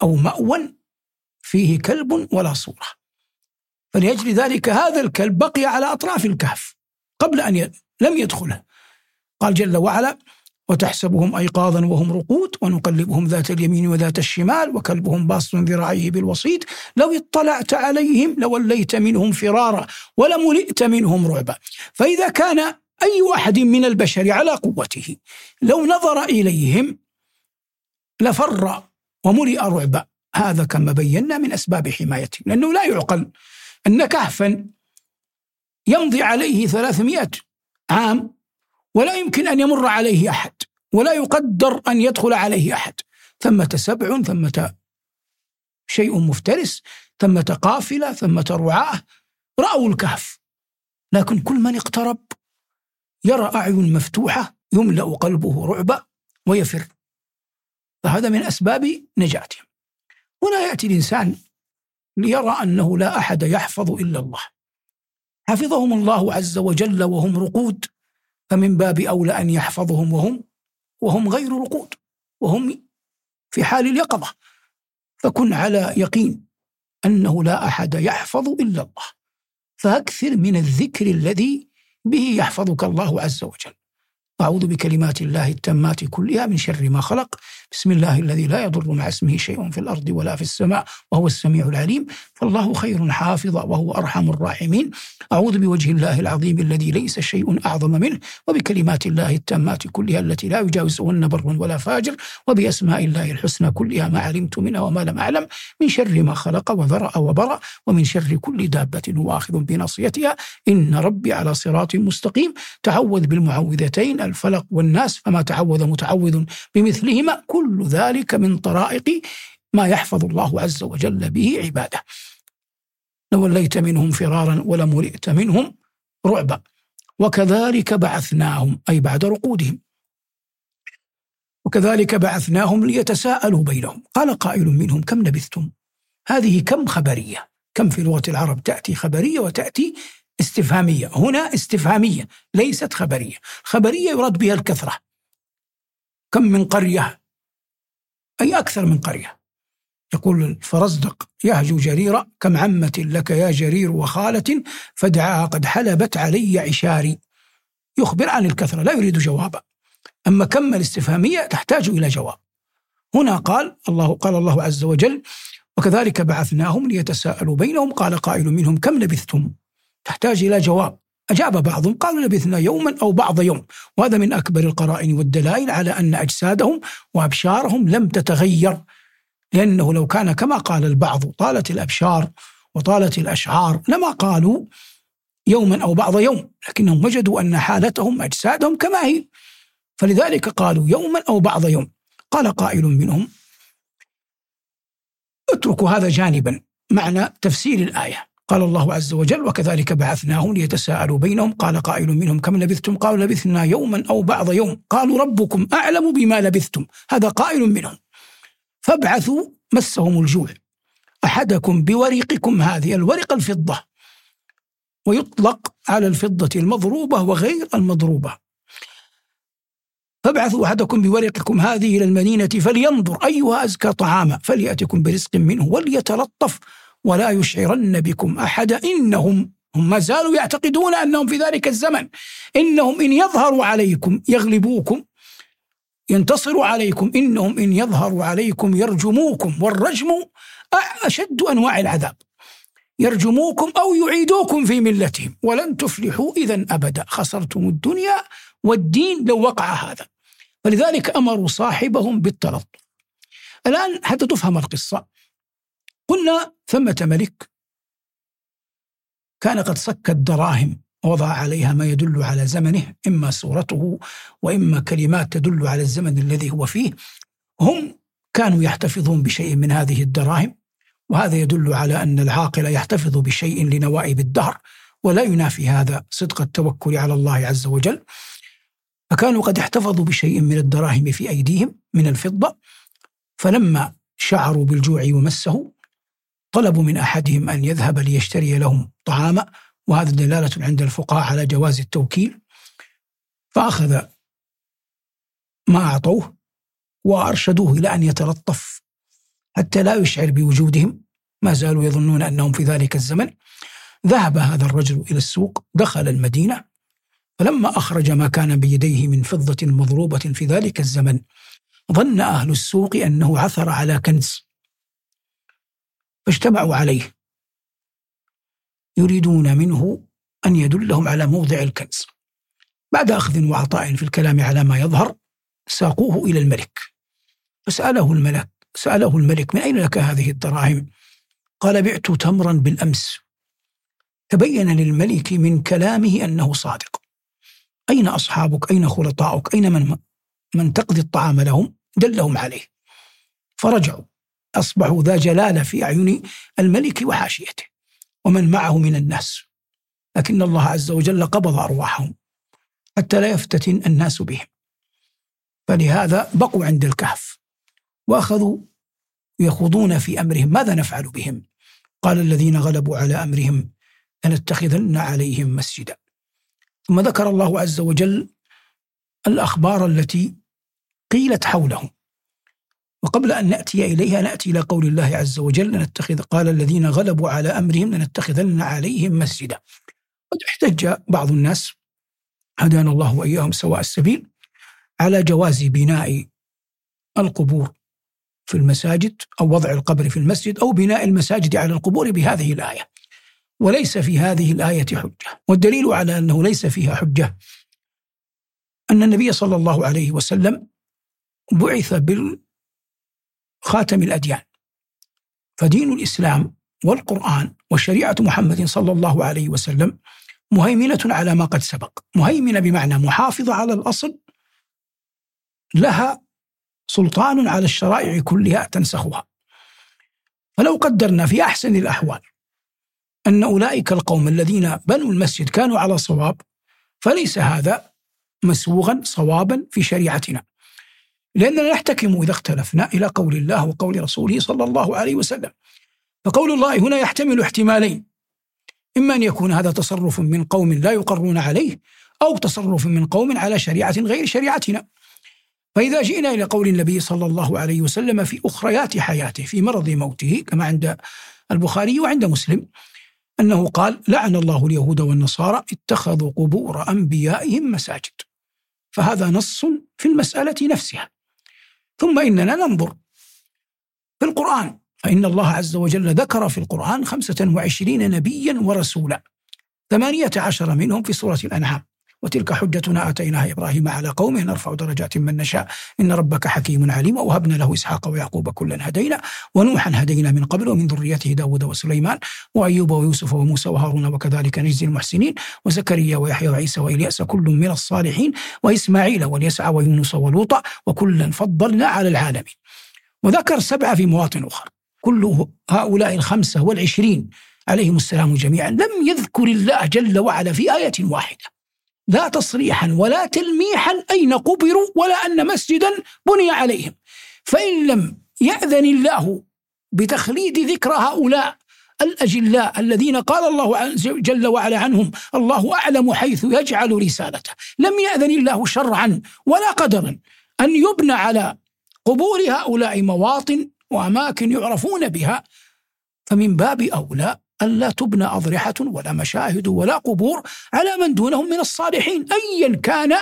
أو مأوى فيه كلب ولا صورة. فلأجل ذلك هذا الكلب بقي على أطراف الكهف قبل أن ي... لم يدخله. قال جل وعلا وتحسبهم أيقاظا وهم رقود ونقلبهم ذات اليمين وذات الشمال وكلبهم باص ذراعيه بالوسيط. لو اطلعت عليهم لوليت منهم فرارا ولملئت منهم رعبا. فإذا كان أي واحد من البشر على قوته لو نظر إليهم لفر وملئ رعبا. هذا كما بينا من أسباب حمايتهم. لأنه لا يعقل أن كهفا يمضي عليه ثلاثمائة عام ولا يمكن أن يمر عليه أحد ولا يقدر أن يدخل عليه أحد. ثمة سبع ثمة شيء مفترس ثمة قافلة ثمة رعاة رأوا الكهف. لكن كل من اقترب يرى أعين مفتوحة يملأ قلبه رعبا ويفر. فهذا من أسباب نجاتهم. هنا يأتي الإنسان ليرى أنه لا أحد يحفظ إلا الله. حفظهم الله عز وجل وهم رقود. فمن باب أولى أن يحفظهم وهم وهم غير رقود وهم في حال اليقظة. فكن على يقين أنه لا أحد يحفظ إلا الله. فأكثر من الذكر الذي به يحفظك الله عز وجل. أعوذ بكلمات الله التامات كلها من شر ما خلق. بسم الله الذي لا يضر مع اسمه شيء في الأرض ولا في السماء وهو السميع العليم. فالله خير حافظا وهو أرحم الراحمين. أعوذ بوجه الله العظيم الذي ليس شيء أعظم منه وبكلمات الله التامات كلها التي لا يجاوزهن بر ولا فاجر وبأسماء الله الحسنى كلها ما علمت منها وما لم أعلم من شر ما خلق وذرأ وبرأ ومن شر كل دابة هو آخذ بناصيتها. إن ربي على صراط مستقيم. تعوذ بالمعوذتين الفلق والناس فما تعوذ متعوذ بمثلهما. كل ذلك من طرائق ما يحفظ الله عز وجل به عباده. لوليت منهم فرارا ولملئت منهم رعبا. وكذلك بعثناهم أي بعد رقودهم. وكذلك بعثناهم ليتساءلوا بينهم. قال قائل منهم كم لبثتم؟ هذه كم خبرية؟ كم في لغة العرب تأتي خبرية وتأتي استفهامية؟ هنا استفهامية ليست خبرية. خبرية يراد بها الكثرة. كم من قرية؟ أي أكثر من قرية. يقول الفرزدق يهجو جريرا كم عمة لك يا جرير وخالة فدعاها قد حلبت علي عشاري. يخبر عن الكثرة لا يريد جوابا. أما كم الاستفهامية تحتاج إلى جواب. هنا قال الله قال الله عز وجل وكذلك بعثناهم ليتساءلوا بينهم قال قائل منهم كم لبثتم؟ تحتاج إلى جواب. أجاب بعضهم قالوا لبثنا يوما أو بعض يوم وهذا من أكبر القرائن والدلائل على أن أجسادهم وأبشارهم لم تتغير. لأنه لو كان كما قال البعض طالت الأبشار وطالت الأشعار لما قالوا يوما أو بعض يوم لكنهم وجدوا أن حالتهم أجسادهم كما هي. فلذلك قالوا يوما أو بعض يوم. قال قائل منهم اتركوا هذا جانبا معنى تفسير الآية. قال الله عز وجل وكذلك بعثناهم ليتساءلوا بينهم. قال قائل منهم كم لبثتم؟ قالوا لبثنا يوما أو بعض يوم. قالوا ربكم أعلم بما لبثتم. هذا قائل منهم. فابعثوا مسهم الجوع. أحدكم بورقكم هذه الورق الفضة ويطلق على الفضة المضروبة وغير المضروبة. فابعثوا أحدكم بورقكم هذه إلى المدينة فلينظر أيها أزكى طعاما فليأتكم برزق منه وليتلطف ولا يشعرن بكم أحدا إنهم هم ما زالوا يعتقدون أنهم في ذلك الزمن إنهم إن يظهروا عليكم يغلبوكم ينتصروا عليكم إنهم إن يظهروا عليكم يرجموكم والرجم أشد أنواع العذاب. يرجموكم أو يعيدوكم في ملتهم. ولن تفلحوا إذا أبدا. خسرتم الدنيا والدين لو وقع هذا. فلذلك أمروا صاحبهم بالتلطف الآن حتى تفهم القصة. قلنا ثمة ملك كان قد صك الدراهم ووضع عليها ما يدل على زمنه إما صورته وإما كلمات تدل على الزمن الذي هو فيه. هم كانوا يحتفظون بشيء من هذه الدراهم وهذا يدل على أن العاقل يحتفظ بشيء لنوائب الدهر ولا ينافي هذا صدق التوكل على الله عز وجل. فكانوا قد احتفظوا بشيء من الدراهم في أيديهم من الفضة فلما شعروا بالجوع ومسه طلبوا من أحدهم أن يذهب ليشتري لهم طعاما وهذا دلالة عند الفقهاء على جواز التوكيل. فأخذ ما أعطوه وأرشدوه إلى أن يتلطف حتى لا يشعر بوجودهم. ما زالوا يظنون أنهم في ذلك الزمن. ذهب هذا الرجل إلى السوق دخل المدينة فلما أخرج ما كان بيديه من فضة مضروبة في ذلك الزمن ظن أهل السوق أنه عثر على كنز. فاجتمعوا عليه. يريدون منه أن يدلهم على موضع الكنز. بعد أخذ وعطاء في الكلام على ما يظهر ساقوه إلى الملك. فسأله الملك سأله الملك من أين لك هذه الدراهم؟ قال بعت تمرا بالأمس. تبين للملك من كلامه أنه صادق. أين أصحابك؟ أين خلطاؤك؟ أين من من تقضي الطعام لهم؟ دلهم عليه. فرجعوا. أصبحوا ذا جلالة في أعين الملك وحاشيته. ومن معه من الناس. لكن الله عز وجل قبض أرواحهم حتى لا يفتتن الناس بهم. فلهذا بقوا عند الكهف وأخذوا يخوضون في أمرهم. ماذا نفعل بهم؟ قال الذين غلبوا على أمرهم لنتخذن عليهم مسجدا. ثم ذكر الله عز وجل الأخبار التي قيلت حولهم. وقبل أن نأتي إليها نأتي إلى قول الله عز وجل لنتخذ قال الذين غلبوا على أمرهم لنتخذن عليهم مسجدا. قد احتج بعض الناس هدانا الله وإياهم سواء السبيل على جواز بناء القبور في المساجد أو وضع القبر في المسجد أو بناء المساجد على القبور بهذه الآية. وليس في هذه الآية حجة. والدليل على أنه ليس فيها حجة أن النبي صلى الله عليه وسلم بعث بالخاتم الأديان. فدين الإسلام والقرآن وشريعة محمد صلى الله عليه وسلم مهيمنة على ما قد سبق. مهيمنة بمعنى محافظة على الأصل لها سلطان على الشرائع كلها تنسخها. فلو قدرنا في أحسن الأحوال أن أولئك القوم الذين بنوا المسجد كانوا على صواب فليس هذا مسوغا صوابا في شريعتنا. لأننا نحتكم إذا اختلفنا إلى قول الله وقول رسوله صلى الله عليه وسلم. فقول الله هنا يحتمل احتمالين. إما أن يكون هذا تصرف من قوم لا يقرون عليه أو تصرف من قوم على شريعة غير شريعتنا. فإذا جئنا إلى قول النبي صلى الله عليه وسلم في أخريات حياته في مرض موته كما عند البخاري وعند مسلم أنه قال لعن الله اليهود والنصارى اتخذوا قبور أنبيائهم مساجد. فهذا نص في المسألة نفسها. ثم إننا ننظر في القرآن. فإن الله عز وجل ذكر في القرآن خمسة وعشرين نبيا ورسولا. ثمانية عشر منهم في سورة الأنعام. وتلك حجتنا آتيناها إبراهيم على قومه نرفع درجات من نشاء. إن ربك حكيم عليم. ووهبنا له إسحاق ويعقوب كلا هدينا. ونوحا هدينا من قبل ومن ذريته داود وسليمان وأيوب ويوسف وموسى وهارون وكذلك نجزي المحسنين. وزكريا ويحيى وعيسى وإلياس كل من الصالحين. وإسماعيل واليسع ويونس ولوطا وكلا فضلنا على العالمين. وذكر سبعة في مواطن أخرى كل هؤلاء الخمسة والعشرين عليهم السلام جميعا. لم يذكر الله جل وعلا في آية واحدة. لا تصريحا ولا تلميحا أين قبروا ولا أن مسجدا بني عليهم. فإن لم يأذن الله بتخليد ذكر هؤلاء الأجلاء الذين قال الله جل وعلا عنهم الله أعلم حيث يجعل رسالته. لم يأذن الله شرعا ولا قدرا أن يبنى على قبور هؤلاء مواطن وأماكن يعرفون بها. فمن باب أولى ألا تبنى أضرحة ولا مشاهد ولا قبور على من دونهم من الصالحين أيا كان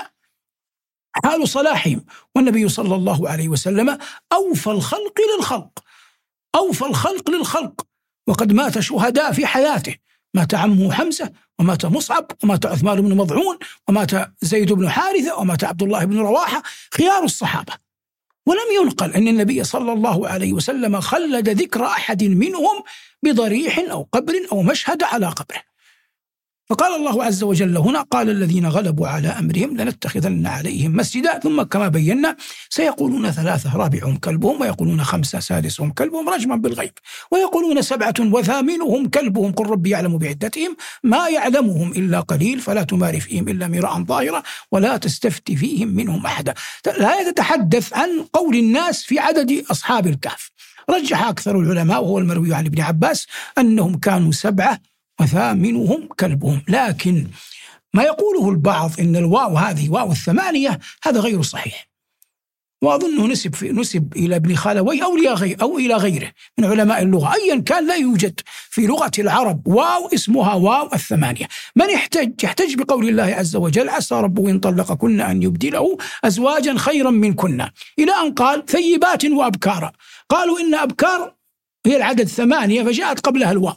حال صلاحهم. والنبي صلى الله عليه وسلم أوفى الخلق للخلق أوفى الخلق للخلق. وقد مات شهداء في حياته مات عمه حمزة ومات مصعب ومات عثمان بن مضعون ومات زيد بن حارثة ومات عبد الله بن رواحة خيار الصحابة. ولم ينقل أن النبي صلى الله عليه وسلم خلد ذكر أحد منهم بضريح أو قبر أو مشهد على قبره. فقال الله عز وجل هنا قال الذين غلبوا على أمرهم لنتخذن عليهم مسجدا ثم كما بينا سيقولون ثلاثة رابعهم كلبهم ويقولون خمسة سادسهم كلبهم رجما بالغيب ويقولون سبعة وثامنهم كلبهم قل ربي يعلم بعدتهم ما يعلمهم إلا قليل فلا تمار فيهم إلا مراء ظاهرة ولا تستفت فيهم منهم أحدا. لا تتحدث عن قول الناس في عدد أصحاب الكهف. رجح أكثر العلماء وهو المروي عن ابن عباس أنهم كانوا سبعة وثامنهم كلبهم. لكن ما يقوله البعض إن الواو هذه واو الثمانية هذا غير صحيح. واظنه نسب في نسب إلى ابن خالوي أو إلى أو إلى غيره من علماء اللغة. ايا كان لا يوجد في لغة العرب واو اسمها واو الثمانية. من يحتج يحتج بقول الله عز وجل عسى ربه إن طلقكن أن يبدله ازواجا خيرا منكن. إلى أن قال ثيبات وأبكارا. قالوا إن أبكار هي العدد ثمانيه فجاءت قبلها الواو.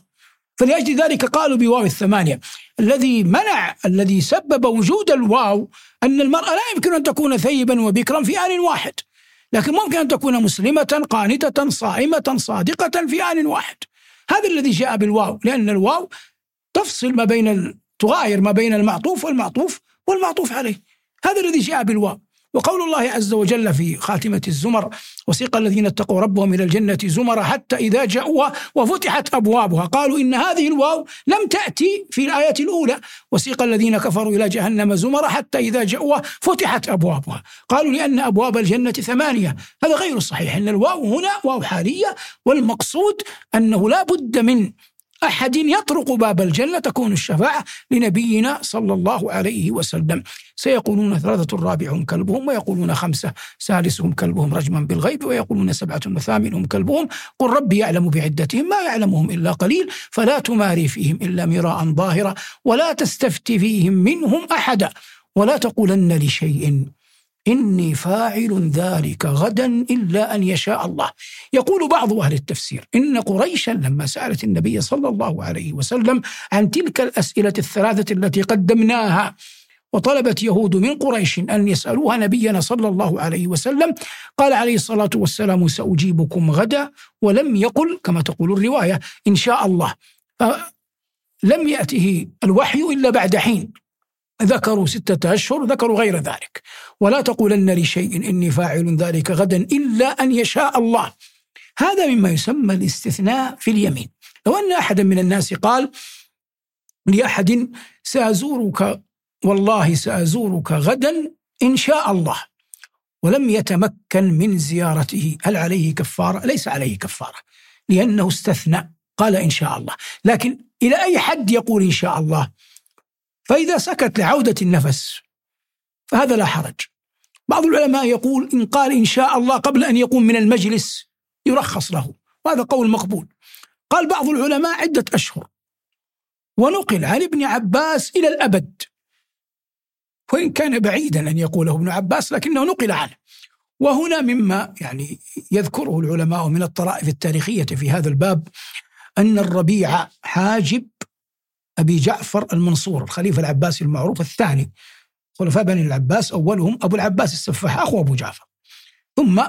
فلأجل ذلك قالوا بواو الثمانية. الذي منع الذي سبب وجود الواو أن المرأة لا يمكن أن تكون ثيبا وبكرا في آن واحد. لكن ممكن أن تكون مسلمة قانتة صائمة صادقة في آن واحد. هذا الذي جاء بالواو لأن الواو تفصل ما بين تغاير ما بين المعطوف والمعطوف والمعطوف عليه. هذا الذي جاء بالواو. وقول الله عز وجل في خاتمة الزمر وسيق الذين اتقوا ربهم إلى الجنة زمر حتى إذا جاءوها وفتحت أبوابها. قالوا إن هذه الواو لم تأتي في الآية الأولى. وسيق الذين كفروا إلى جهنم زمر حتى إذا جاءوها فتحت أبوابها. قالوا لأن أبواب الجنة ثمانية. هذا غير صحيح أن الواو هنا واو حالية والمقصود أنه لا بد من أحد يطرق باب الجنة تكون الشفاعة لنبينا صلى الله عليه وسلم. سيقولون ثلاثة رابعهم كلبهم ويقولون خمسة سادسهم كلبهم رجما بالغيب ويقولون سبعة وثامنهم كلبهم. قل ربي يعلم بعدتهم ما يعلمهم إلا قليل فلا تماري فيهم إلا مراء ظاهرا ولا تستفت فيهم منهم أحدا ولا تقولن لشيء إني فاعل ذلك غدا إلا أن يشاء الله. يقول بعض أهل التفسير إن قريشا لما سألت النبي صلى الله عليه وسلم عن تلك الأسئلة الثلاثة التي قدمناها وطلبت يهود من قريش أن يسألوها نبينا صلى الله عليه وسلم قال عليه الصلاة والسلام سأجيبكم غدا ولم يقل كما تقول الرواية إن شاء الله. لم يأته الوحي إلا بعد حين. ذكروا ستة أشهر ذكروا غير ذلك. ولا تقولن لشيء إني فاعل ذلك غدا إلا أن يشاء الله. هذا مما يسمى الاستثناء في اليمين. لو أن أحدا من الناس قال لأحد سأزورك والله سأزورك غدا إن شاء الله ولم يتمكن من زيارته هل عليه كفارة؟ ليس عليه كفارة لأنه استثنى قال إن شاء الله. لكن إلى أي حد يقول إن شاء الله؟ فإذا سكت لعودة النفس فهذا لا حرج. بعض العلماء يقول إن قال إن شاء الله قبل أن يقوم من المجلس يرخص له. وهذا قول مقبول. قال بعض العلماء عدة أشهر. ونقل عن ابن عباس إلى الأبد. وإن كان بعيدا أن يقوله ابن عباس لكنه نقل عنه. وهنا مما يعني يذكره العلماء من الطرائف التاريخية في هذا الباب أن الربيع حاجب أبي جعفر المنصور الخليفة العباسي المعروف الثاني. خلفاء بني العباس أولهم أبو العباس السفاح أخو أبو جعفر. ثم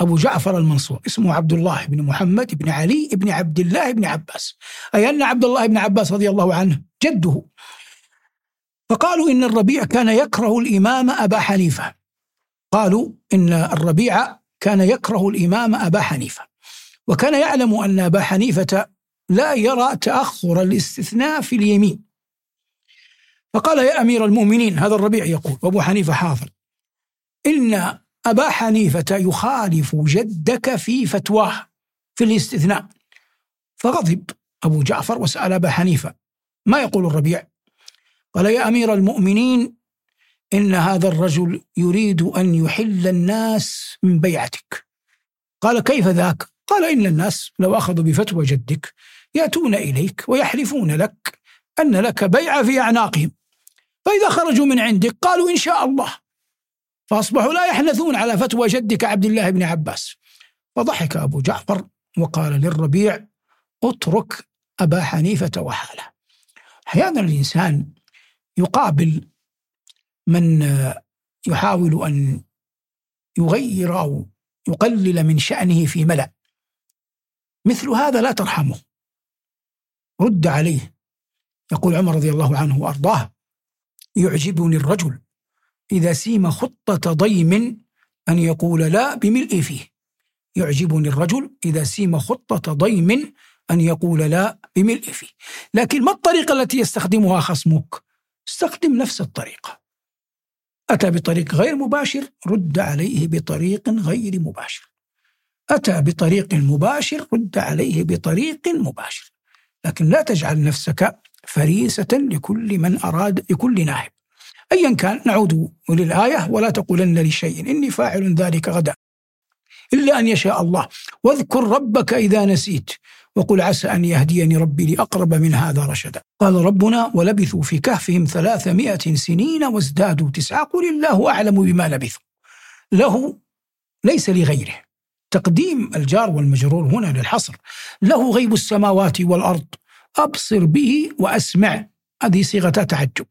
أبو جعفر المنصور اسمه عبد الله بن محمد بن علي بن عبد الله بن عباس. أي أن عبد الله بن عباس رضي الله عنه جده. فقالوا إن الربيع كان يكره الإمام أبا حنيفة. قالوا إن الربيع كان يكره الإمام أبا حنيفة. وكان يعلم أن أبا حنيفة لا يرى تأخر الاستثناء في اليمين. فقال يا أمير المؤمنين هذا الربيع يقول وأبو حنيفة حاضر إن أبا حنيفة يخالف جدك في فتواه في الاستثناء. فغضب أبو جعفر وسأل أبا حنيفة ما يقول الربيع؟ قال يا أمير المؤمنين إن هذا الرجل يريد أن يحل الناس من بيعتك. قال كيف ذاك؟ قال إن الناس لو أخذوا بفتوى جدك يأتون إليك ويحلفون لك أن لك بيع في أعناقهم. فإذا خرجوا من عندك قالوا إن شاء الله. فأصبحوا لا يحنثون على فتوى جدك عبد الله بن عباس. فضحك أبو جعفر وقال للربيع اترك أبا حنيفة وحاله. أحيانا الإنسان يقابل من يحاول أن يغير أو يقلل من شأنه في ملأ. مثل هذا لا ترحمه. رد عليه. يقول عمر رضي الله عنه وأرضاه يعجبني الرجل إذا سيم خطة ضيم أن يقول لا بملء فيه. يعجبني الرجل إذا سيم خطة ضيم أن يقول لا بملء فيه. لكن ما الطريقة التي يستخدمها خصمك؟ استخدم نفس الطريقة. أتى بطريق غير مباشر رد عليه بطريق غير مباشر. أتى بطريق مباشر رد عليه بطريق مباشر. لكن لا تجعل نفسك فريسة لكل من أراد لكل نائب أيا كان نعود للآية ولا تقولن لشيء إني فاعل ذلك غدا. إلا أن يشاء الله. واذكر ربك إذا نسيت وقل عسى أن يهديني ربي لأقرب من هذا رشدا. قال ربنا ولبثوا في كهفهم ثلاثمائة سنين وازدادوا تسعة. قل الله أعلم بما لبثوا. له ليس لغيره. تقديم الجار والمجرور هنا للحصر. له غيب السماوات والأرض. أبصر به وأسمع. هذه صيغة تعجب.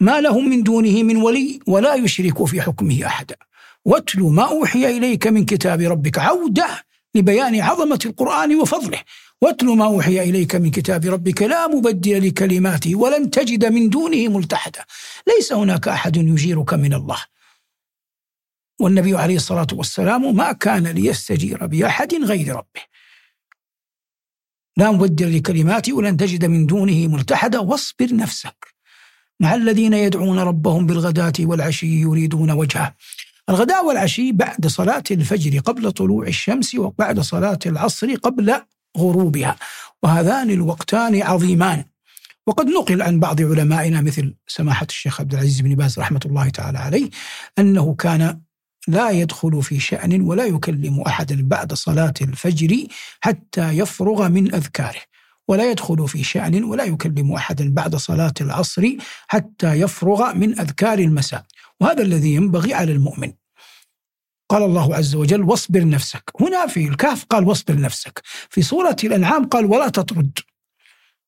ما لهم من دونه من ولي ولا يشرك في حكمه أحدا. واتل ما أوحي إليك من كتاب ربك. عودة لبيان عظمة القرآن وفضله. واتل ما أوحي إليك من كتاب ربك. لا مبدل لكلماته ولن تجد من دونه ملتحدا. ليس هناك أحد يجيرك من الله. والنبي عليه الصلاة والسلام ما كان ليستجير بأحد غير ربه. لا مبدل لكلماته ولن تجد من دونه ملتحدا واصبر نفسك. مع الذين يدعون ربهم بالغداة والعشي يريدون وجهه. الغداء والعشي بعد صلاة الفجر قبل طلوع الشمس وبعد صلاة العصر قبل غروبها. وهذان الوقتان عظيمان. وقد نقل عن بعض علمائنا مثل سماحة الشيخ عبد العزيز بن باز رحمة الله تعالى عليه أنه كان لا يدخل في شأن ولا يكلم أحدا بعد صلاة الفجر حتى يفرغ من أذكاره. ولا يدخل في شأن ولا يكلم أحدا بعد صلاة العصر حتى يفرغ من أذكار المساء. وهذا الذي ينبغي على المؤمن. قال الله عز وجل واصبر نفسك. هنا في الكهف قال واصبر نفسك. في سورة الأنعام قال ولا تطرد.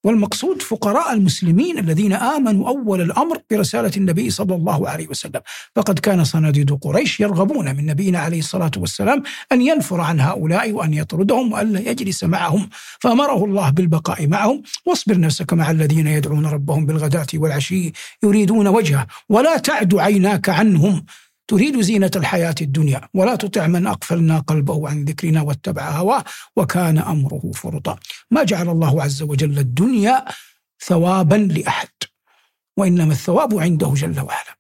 والمقصود فقراء المسلمين الذين آمنوا أول الأمر برسالة النبي صلى الله عليه وسلم. فقد كان صناديد قريش يرغبون من نبينا عليه الصلاة والسلام أن ينفر عن هؤلاء وأن يطردهم وألا يجلس معهم. فأمره الله بالبقاء معهم. واصبر نفسك مع الذين يدعون ربهم بالغداة والعشي يريدون وجهه. ولا تعد عيناك عنهم. تريد زينة الحياة الدنيا ولا تطع من أقفلنا قلبه عن ذكرنا واتبع هواه وكان أمره فرطا. ما جعل الله عز وجل الدنيا ثوابا لأحد وإنما الثواب عنده جل وعلا.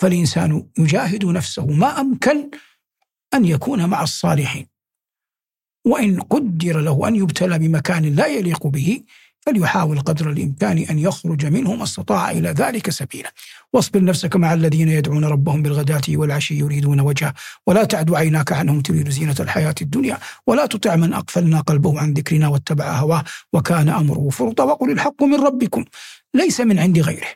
فالإنسان يجاهد نفسه ما أمكن أن يكون مع الصالحين وإن قدر له أن يبتلى بمكان لا يليق به فليحاول قدر الإمكان أن يخرج منه ما استطاع إلى ذلك سبيلا. واصبر نفسك مع الذين يدعون ربهم بالغداة والعشي يريدون وجهه. ولا تعد عيناك عنهم تريد زينة الحياة الدنيا. ولا تطع من أغفلنا قلبه عن ذكرنا واتبع هواه. وكان أمره فرطا وقل الحق من ربكم. ليس من عند غيره.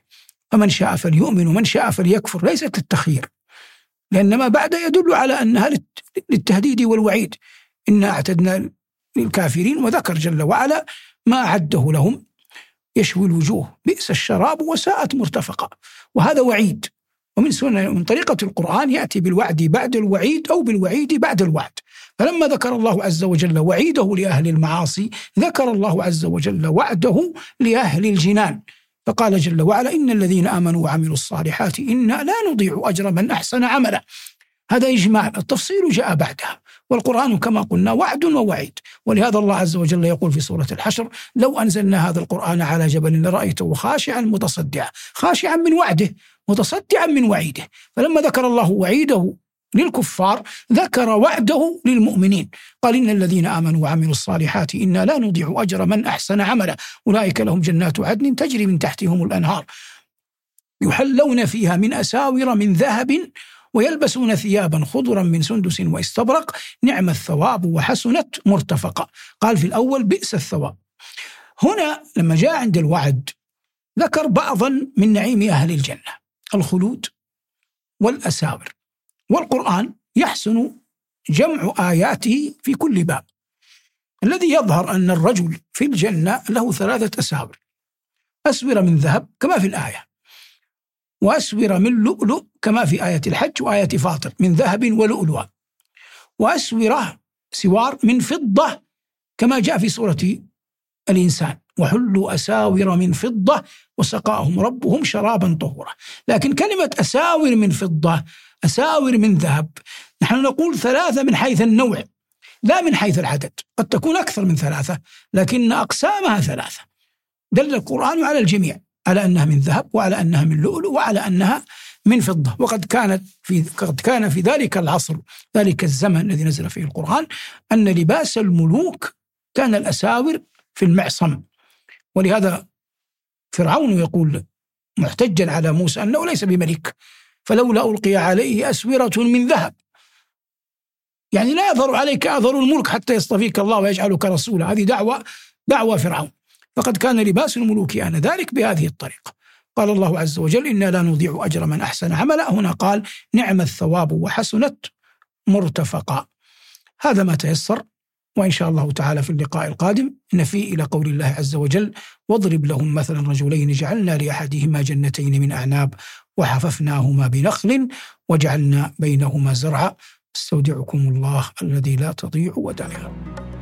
فمن شاء فليؤمن ومن شاء فليكفر. ليست للتخيير. لأن ما بعد يدل على أنها للتهديد والوعيد. إنا أعتدنا للكافرين وذكر جل وعلا ما أعده لهم. يشوي الوجوه. بئس الشراب وساءت مرتفقة. وهذا وعيد. ومن سنة من طريقة القرآن يأتي بالوعد بعد الوعيد أو بالوعيد بعد الوعد. فلما ذكر الله عز وجل وعيده لأهل المعاصي ذكر الله عز وجل وعده لأهل الجنان. فقال جل وعلا إن الذين آمنوا وعملوا الصالحات إنا لا نضيع أجر من أحسن عملا. هذا إجمال التفصيل جاء بعدها. والقرآن كما قلنا وعد ووعيد. ولهذا الله عز وجل يقول في سورة الحشر لو أنزلنا هذا القرآن على جبل لرأيته خاشعا متصدعا. خاشعا من وعده متصدعا من وعيده. فلما ذكر الله وعيده للكفار ذكر وعده للمؤمنين. قال إن الذين آمنوا وعملوا الصالحات إنا لا نضيع أجر من أحسن عملا. أولئك لهم جنات عدن تجري من تحتهم الأنهار. يحلون فيها من أساور من ذهب ويلبسون ثيابا خضرا من سندس واستبرق. نعم الثواب وحسنت مرتفقة. قال في الأول بئس الثواب. هنا لما جاء عند الوعد ذكر بعضا من نعيم أهل الجنة. الخلود والأساور. والقرآن يحسن جمع آياته في كل باب. الذي يظهر أن الرجل في الجنة له ثلاثة أساور. أسورة من ذهب كما في الآية. وأسور من لؤلؤ كما في آية الحج وآية فاطر من ذهب ولؤلؤ. وأسورة سوار من فضة كما جاء في سورة الإنسان. وحلوا أساور من فضة وسقاهم ربهم شرابا طهورا. لكن كلمة أساور من فضة أساور من ذهب نحن نقول ثلاثة من حيث النوع. لا من حيث العدد قد تكون أكثر من ثلاثة لكن أقسامها ثلاثة. دل القرآن على الجميع. على أنها من ذهب وعلى أنها من لؤلؤ وعلى أنها من فضة. وقد كانت في قد كان في ذلك العصر ذلك الزمن الذي نزل فيه القرآن أن لباس الملوك كان الأساور في المعصم. ولهذا فرعون يقول محتجا على موسى أنه ليس بملك فلولا ألقي عليه أسورة من ذهب. يعني لا يظهر عليك أثر الملك حتى يصطفيك الله ويجعلك رسولا. هذه دعوة دعوة فرعون. فقد كان لباس الملوك آنذاك بهذه الطريقة. قال الله عز وجل إنا لا نضيع أجر من أحسن عملا. هنا قال نعم الثواب وحسنت مرتفقا. هذا ما تيسر وإن شاء الله تعالى في اللقاء القادم نفي إلى قول الله عز وجل واضرب لهم مثلا رجلين جعلنا لأحدهما جنتين من أعناب وحففناهما بنخل وجعلنا بينهما زرعا. استودعكم الله الذي لا تضيع ودائعه